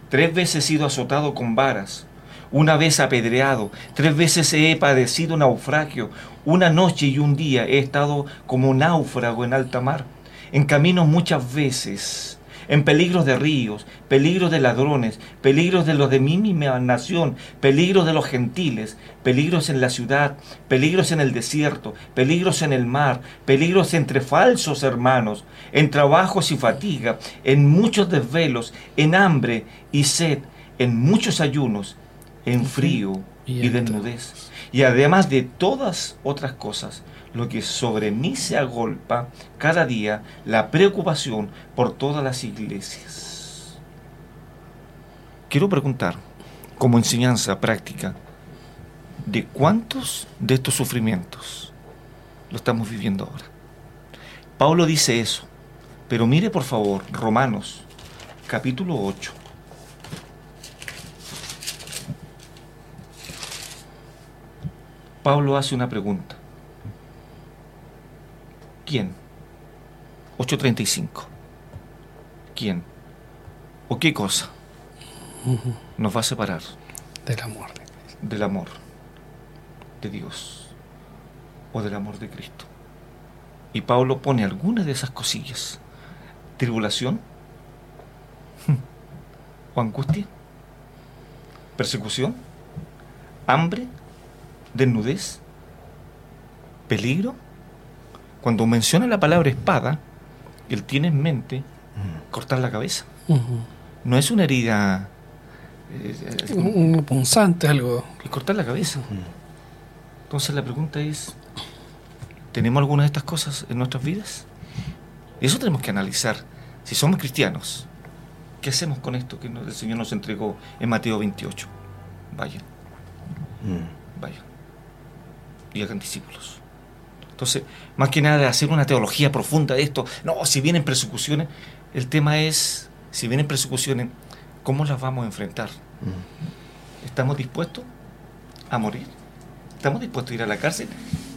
Tres veces he sido azotado con varas. Una vez apedreado. Tres veces he padecido naufragio. Una noche y un día he estado como náufrago en alta mar. En caminos muchas veces. En peligros de ríos, peligros de ladrones, peligros de los de mi misma nación, peligros de los gentiles, peligros en la ciudad, peligros en el desierto, peligros en el mar, peligros entre falsos hermanos, en trabajos y fatiga, en muchos desvelos, en hambre y sed, en muchos ayunos, en frío Y desnudez. Y además de todas otras cosas, lo que sobre mí se agolpa cada día, la preocupación por todas las iglesias. Quiero preguntar, como enseñanza práctica, ¿de cuántos de estos sufrimientos lo estamos viviendo ahora? Pablo dice eso, pero mire por favor Romanos capítulo 8. Pablo hace una pregunta. ¿Quién? 8.35. ¿Quién? ¿O qué cosa nos va a separar Del amor. del amor de Dios o del amor de Cristo? Y Pablo pone algunas de esas cosillas. Tribulación o angustia, persecución, hambre, desnudez, peligro. Cuando menciona la palabra espada, él tiene en mente cortar la cabeza. No es una herida. eh, eh, Un un punzante, algo. es cortar la cabeza. Entonces la pregunta es, ¿tenemos alguna de estas cosas en nuestras vidas? Y eso tenemos que analizar. Si somos cristianos, ¿qué hacemos con esto que el Señor nos entregó en Mateo 28? Vayan, Mm. vayan. Y hagan discípulos. Entonces, más que nada, hacer una teología profunda de esto. No, si vienen persecuciones, el tema es, si vienen persecuciones, ¿cómo las vamos a enfrentar? Mm. ¿Estamos dispuestos a morir? ¿Estamos dispuestos a ir a la cárcel?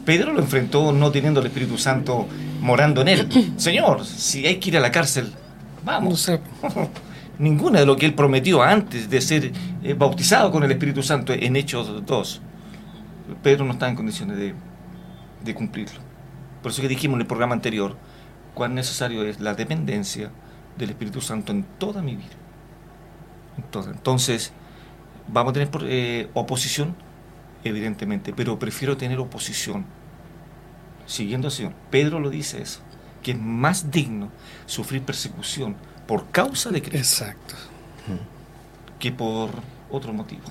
Pedro lo enfrentó no teniendo el Espíritu Santo morando en él. Señor, si hay que ir a la cárcel, vamos. Ninguna de lo que él prometió antes de ser eh, bautizado con el Espíritu Santo en Hechos 2. Pedro no está en condiciones de, de cumplirlo. Por eso que dijimos en el programa anterior cuán necesario es la dependencia del Espíritu Santo en toda mi vida. Entonces, vamos a tener eh, oposición, evidentemente, pero prefiero tener oposición siguiendo al Señor. Pedro lo dice eso, que es más digno sufrir persecución por causa de Cristo Exacto. que por otro motivo.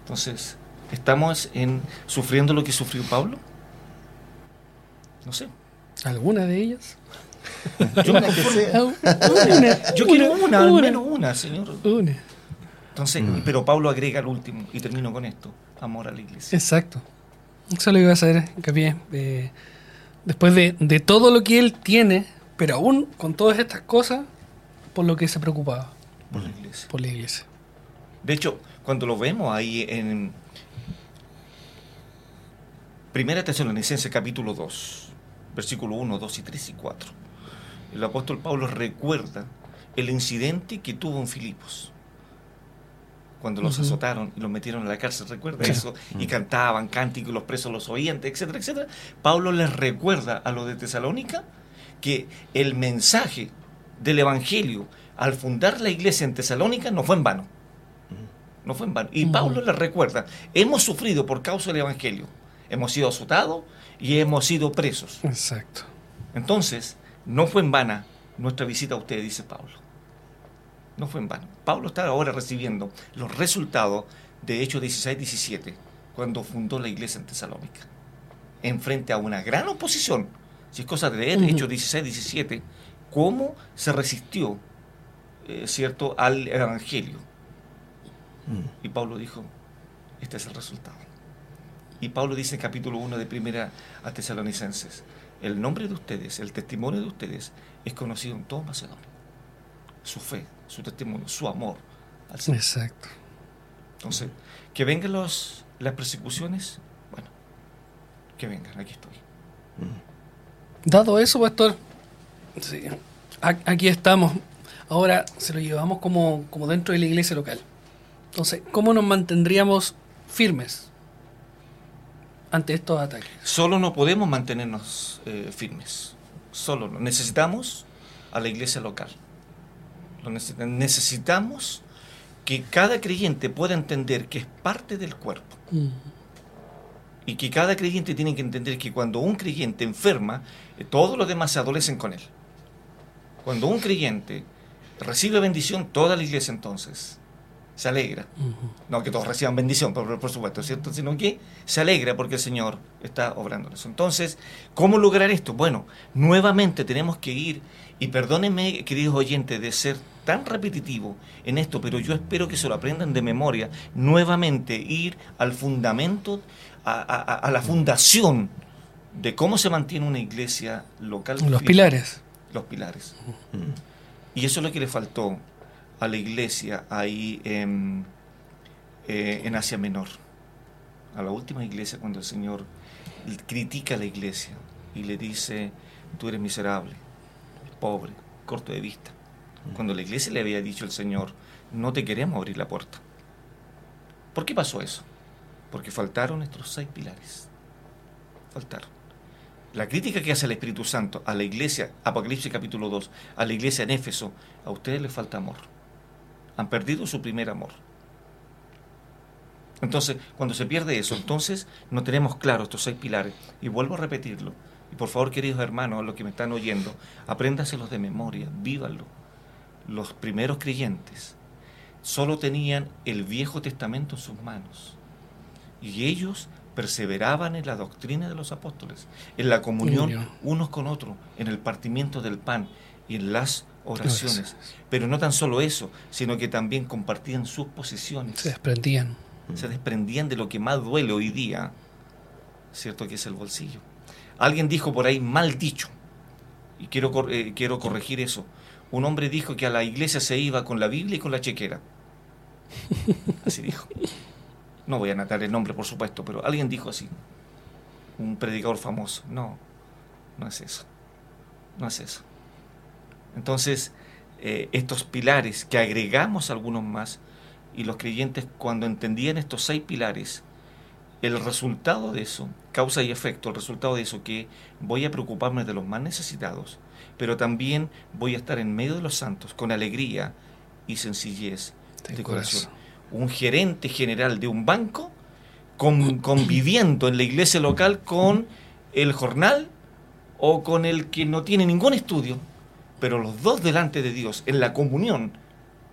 Entonces, ¿estamos en, sufriendo lo que sufrió Pablo? No sé. ¿Alguna de ellas? Yo, una, Yo quiero una, al menos una, señor. Una. Entonces, mm. pero Pablo agrega el último, y termino con esto, amor a la iglesia. Exacto. Eso lo iba a hacer hincapié. Eh, después de, de, todo lo que él tiene, pero aún con todas estas cosas, por lo que se preocupaba. Por la iglesia. Por la iglesia. De hecho, cuando lo vemos ahí en Primera Tesalonicense capítulo 2, versículo 1, 2 y 3 y 4, el apóstol Pablo recuerda el incidente que tuvo en Filipos cuando los azotaron y los metieron a la cárcel, recuerda eso, y cantaban cánticos, los presos los oían, etcétera, etcétera. Pablo les recuerda a los de Tesalónica que el mensaje del Evangelio al fundar la iglesia en Tesalónica no fue en vano. No fue en vano. Y Pablo les recuerda, hemos sufrido por causa del Evangelio, hemos sido azotados y hemos sido presos. Exacto. Entonces, no fue en vana nuestra visita a usted, dice Pablo. No fue en vano. Pablo está ahora recibiendo los resultados de Hechos 16-17, cuando fundó la iglesia en Tesalónica. Enfrente a una gran oposición, si es cosa de leer Hechos 16-17, cómo se resistió, eh, ¿cierto?, al Evangelio. Mm. Y Pablo dijo, este es el resultado. Y Pablo dice en capítulo 1 de Primera a Tesalonicenses, el nombre de ustedes, el testimonio de ustedes es conocido en todo Macedonia. Su fe, su testimonio, su amor al Señor. Exacto. Entonces, que vengan los, las persecuciones, bueno, que vengan, aquí estoy. Dado eso, pastor, sí, aquí estamos. Ahora se lo llevamos como, como dentro de la iglesia local. Entonces, ¿cómo nos mantendríamos firmes ante estos ataques? Solo no podemos mantenernos eh, firmes. Solo no. Necesitamos a la iglesia local necesitamos que cada creyente pueda entender que es parte del cuerpo. Mm. Y que cada creyente tiene que entender que cuando un creyente enferma, eh, todos los demás se adolecen con él. Cuando un creyente recibe bendición, toda la iglesia entonces se alegra. No que todos reciban bendición, por, por, supuesto, ¿cierto? Sino que se alegra porque el Señor está obrando eso. Entonces, ¿cómo lograr esto? Bueno, nuevamente tenemos que ir, y perdónenme, queridos oyentes, de ser tan repetitivo en esto, pero yo espero que se lo aprendan de memoria, nuevamente ir al fundamento, a, la fundación de cómo se mantiene una iglesia local. Los pilares. Los pilares. Y eso es lo que le faltó a la iglesia ahí en, eh, en Asia Menor, a la última iglesia cuando el Señor critica a la iglesia y le dice, tú eres miserable, pobre, corto de vista. Cuando la iglesia le había dicho al Señor, no te queremos abrir la puerta. ¿Por qué pasó eso? Porque faltaron estos seis pilares. Faltaron. La crítica que hace el Espíritu Santo a la iglesia, Apocalipsis capítulo 2, a la iglesia en Éfeso, a ustedes les falta amor han perdido su primer amor. Entonces, cuando se pierde eso, entonces no tenemos claro estos seis pilares. Y vuelvo a repetirlo. Y por favor, queridos hermanos, los que me están oyendo, apréndaselos de memoria, vívanlo. Los primeros creyentes solo tenían el Viejo Testamento en sus manos. Y ellos perseveraban en la doctrina de los apóstoles, en la comunión unos con otros, en el partimiento del pan y en las oraciones. Pero no tan solo eso, sino que también compartían sus posiciones. Se desprendían. Se desprendían de lo que más duele hoy día, ¿cierto? Que es el bolsillo. Alguien dijo por ahí mal dicho, y quiero, eh, quiero corregir eso. Un hombre dijo que a la iglesia se iba con la Biblia y con la chequera. Así dijo. No voy a anotar el nombre, por supuesto, pero alguien dijo así. Un predicador famoso. No, no es eso. No es eso. Entonces, eh, estos pilares que agregamos algunos más, y los creyentes cuando entendían estos seis pilares, el resultado de eso, causa y efecto, el resultado de eso que voy a preocuparme de los más necesitados, pero también voy a estar en medio de los santos con alegría y sencillez de, De corazón. corazón. Un gerente general de un banco con- conviviendo en la iglesia local con el jornal o con el que no tiene ningún estudio, pero los dos delante de Dios, en la comunión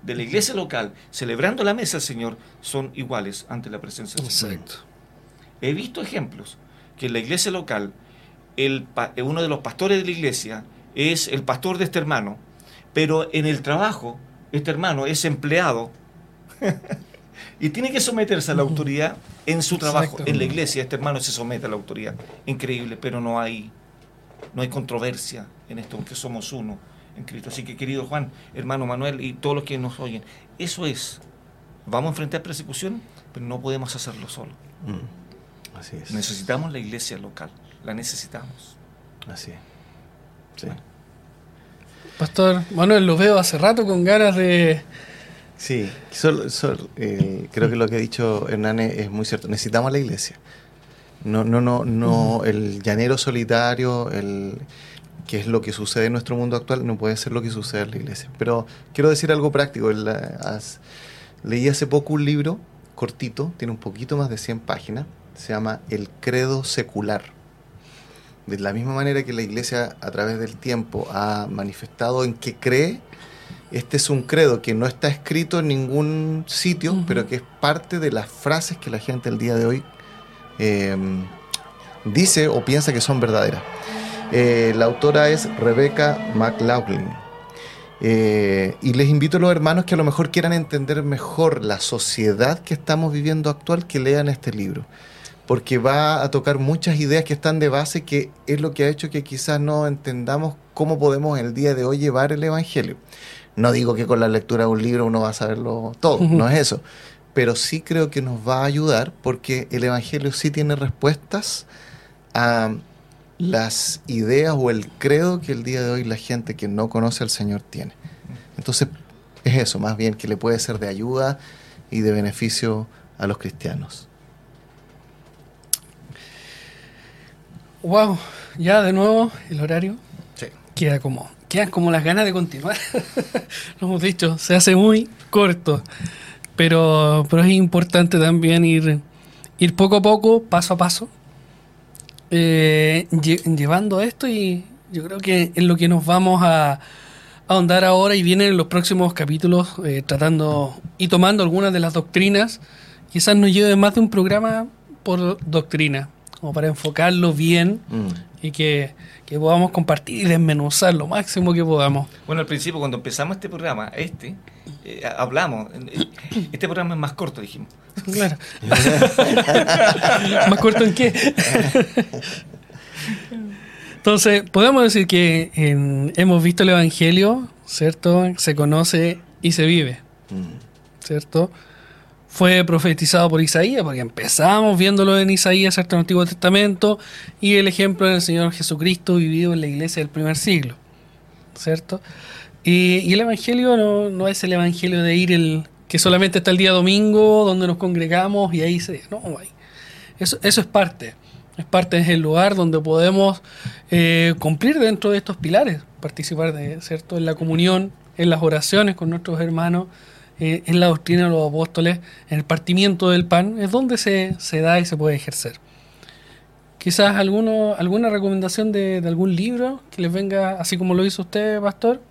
de la iglesia local, celebrando la mesa del Señor, son iguales ante la presencia del Señor. Exacto. He visto ejemplos que en la iglesia local, el, eh, uno de los pastores de la iglesia es el pastor de este hermano, pero en el trabajo, este hermano es empleado y tiene que someterse a la autoridad en su trabajo. En la iglesia, este hermano se somete a la autoridad. Increíble, pero no hay, no hay controversia en esto, porque somos uno en Cristo. Así que, querido Juan, hermano Manuel y todos los que nos oyen, eso es. Vamos a enfrentar persecución, pero no podemos hacerlo solo. Mm, Así es. Necesitamos la iglesia local, la necesitamos. Así es. Sí. Pastor Manuel, lo veo hace rato con ganas de... Sí, sol- sol- eh, creo que lo que ha dicho Hernán es es muy cierto. Necesitamos la iglesia. No, no, no, no, el llanero solitario, el que es lo que sucede en nuestro mundo actual, no puede ser lo que sucede en la iglesia. Pero quiero decir algo práctico. Leí hace poco un libro cortito, tiene un poquito más de 100 páginas, se llama El Credo Secular. De la misma manera que la iglesia a través del tiempo ha manifestado en que cree, este es un credo que no está escrito en ningún sitio, pero que es parte de las frases que la gente el día de hoy eh, dice o piensa que son verdaderas. Eh, la autora es Rebecca McLaughlin. Eh, y les invito a los hermanos que a lo mejor quieran entender mejor la sociedad que estamos viviendo actual, que lean este libro. Porque va a tocar muchas ideas que están de base, que es lo que ha hecho que quizás no entendamos cómo podemos el día de hoy llevar el Evangelio. No digo que con la lectura de un libro uno va a saberlo todo, no es eso. Pero sí creo que nos va a ayudar porque el Evangelio sí tiene respuestas a las ideas o el credo que el día de hoy la gente que no conoce al Señor tiene. Entonces, es eso, más bien que le puede ser de ayuda y de beneficio a los cristianos. Wow, ya de nuevo el horario Sí. queda como, quedan como las ganas de continuar. Lo hemos dicho, se hace muy corto, pero, pero es importante también ir, ir poco a poco, paso a paso, eh, lle- llevando esto y yo creo que es lo que nos vamos a, ahondar ahora y vienen en los próximos capítulos eh, tratando y tomando algunas de las doctrinas. Quizás nos lleve más de un programa por doctrina, como para enfocarlo bien Mm. Y que, que podamos compartir y desmenuzar lo máximo que podamos. Bueno, al principio cuando empezamos este programa, este, eh, hablamos, este programa es más corto, dijimos. Claro. ¿Más corto en qué? Entonces, podemos decir que en- hemos visto el Evangelio, ¿cierto? Se conoce y se vive, Mm. ¿cierto? Fue profetizado por Isaías, porque empezamos viéndolo en Isaías, ¿cierto? En el Antiguo Testamento, y el ejemplo del Señor Jesucristo vivido en la iglesia del primer siglo, ¿cierto? Y, el Evangelio no, es el Evangelio de ir el que solamente está el día domingo, donde nos congregamos y ahí se... No, eso, eso es parte. Es parte, es el lugar donde podemos eh, cumplir dentro de estos pilares, participar de, ¿cierto? en la comunión, en las oraciones con nuestros hermanos, eh, en la doctrina de los apóstoles, en el partimiento del pan, es donde se, se da y se puede ejercer. Quizás alguno, alguna recomendación de, de algún libro que les venga, así como lo hizo usted, pastor,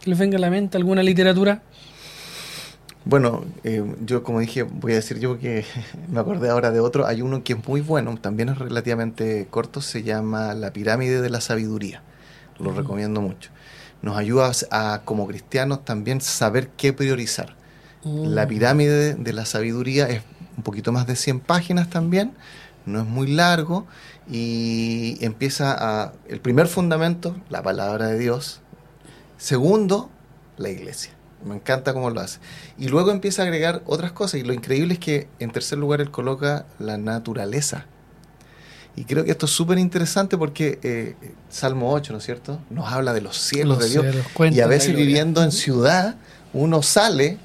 que les venga a la mente alguna literatura. Bueno, eh, yo como dije, voy a decir yo que me acordé ahora de otro. Hay uno que es muy bueno, también es relativamente corto, se llama La pirámide de la sabiduría. Lo recomiendo mucho. Nos ayuda a, como cristianos, también saber qué priorizar. La pirámide de la sabiduría es un poquito más de 100 páginas también, no es muy largo y empieza a... El primer fundamento, la palabra de Dios. Segundo, la iglesia. Me encanta cómo lo hace. Y luego empieza a agregar otras cosas. Y lo increíble es que en tercer lugar él coloca la naturaleza. Y creo que esto es súper interesante porque eh, Salmo 8, ¿no es cierto? Nos habla de los cielos Los de Dios. cielos Y a veces viviendo en ciudad, uno sale,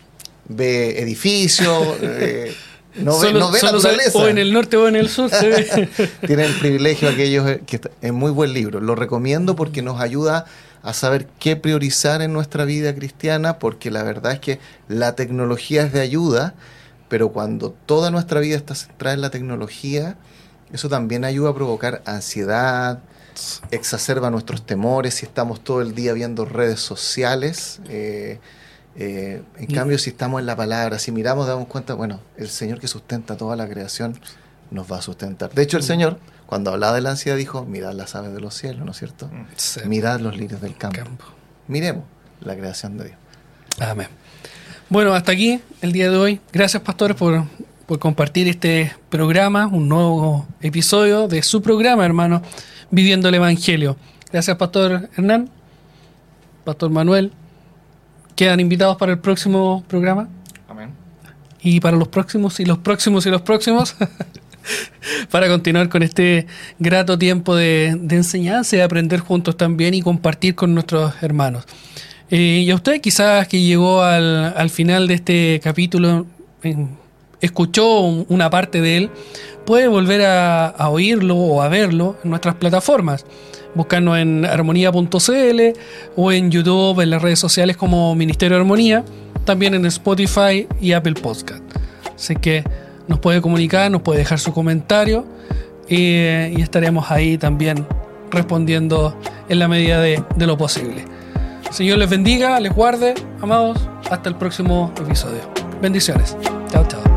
ve edificios, eh, no ve, no ve naturaleza. o en el norte o en el sur se ve. Tienen el privilegio aquellos eh, que es muy buen libro. Lo recomiendo porque nos ayuda a saber qué priorizar en nuestra vida cristiana, porque la verdad es que la tecnología es de ayuda, pero cuando toda nuestra vida está centrada en la tecnología, eso también ayuda a provocar ansiedad, exacerba nuestros temores si estamos todo el día viendo redes sociales. eh, eh, en cambio, si estamos en la palabra, si miramos, damos cuenta, bueno, el Señor que sustenta toda la creación nos va a sustentar. De hecho, el Señor, cuando hablaba de la ansiedad, dijo, mirad las aves de los cielos, ¿no es cierto? Mm. Sí. Mirad los lirios del campo. Campo. Miremos la creación de Dios. Amén. Bueno, hasta aquí el día de hoy. Gracias, pastores, por, por compartir este programa, un nuevo episodio de su programa, hermano, Viviendo el Evangelio. Gracias, Pastor Hernán, Pastor Manuel. ¿Quedan invitados para el próximo programa? Amén. y para los próximos y los próximos y los próximos para continuar con este grato tiempo de, de enseñanza y de aprender juntos también y compartir con nuestros hermanos. Eh, y a usted quizás que llegó al, al final de este capítulo, escuchó un- una parte de él, puede volver a, oírlo o a verlo en nuestras plataformas. Buscarnos en armonía.cl o en YouTube, en las redes sociales como Ministerio de Armonía, también en Spotify y Apple Podcast. Así que nos puede comunicar, nos puede dejar su comentario eh, y estaremos ahí también respondiendo en la medida de lo posible. Señor les bendiga, les guarde, amados. Hasta el próximo episodio. Bendiciones. Chao, chao.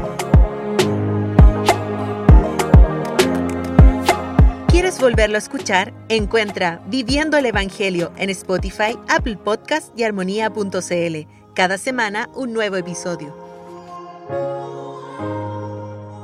¿Quieres volverlo a escuchar? Encuentra Viviendo el Evangelio en Spotify, Apple Podcast y armonía.cl. Cada semana un nuevo episodio.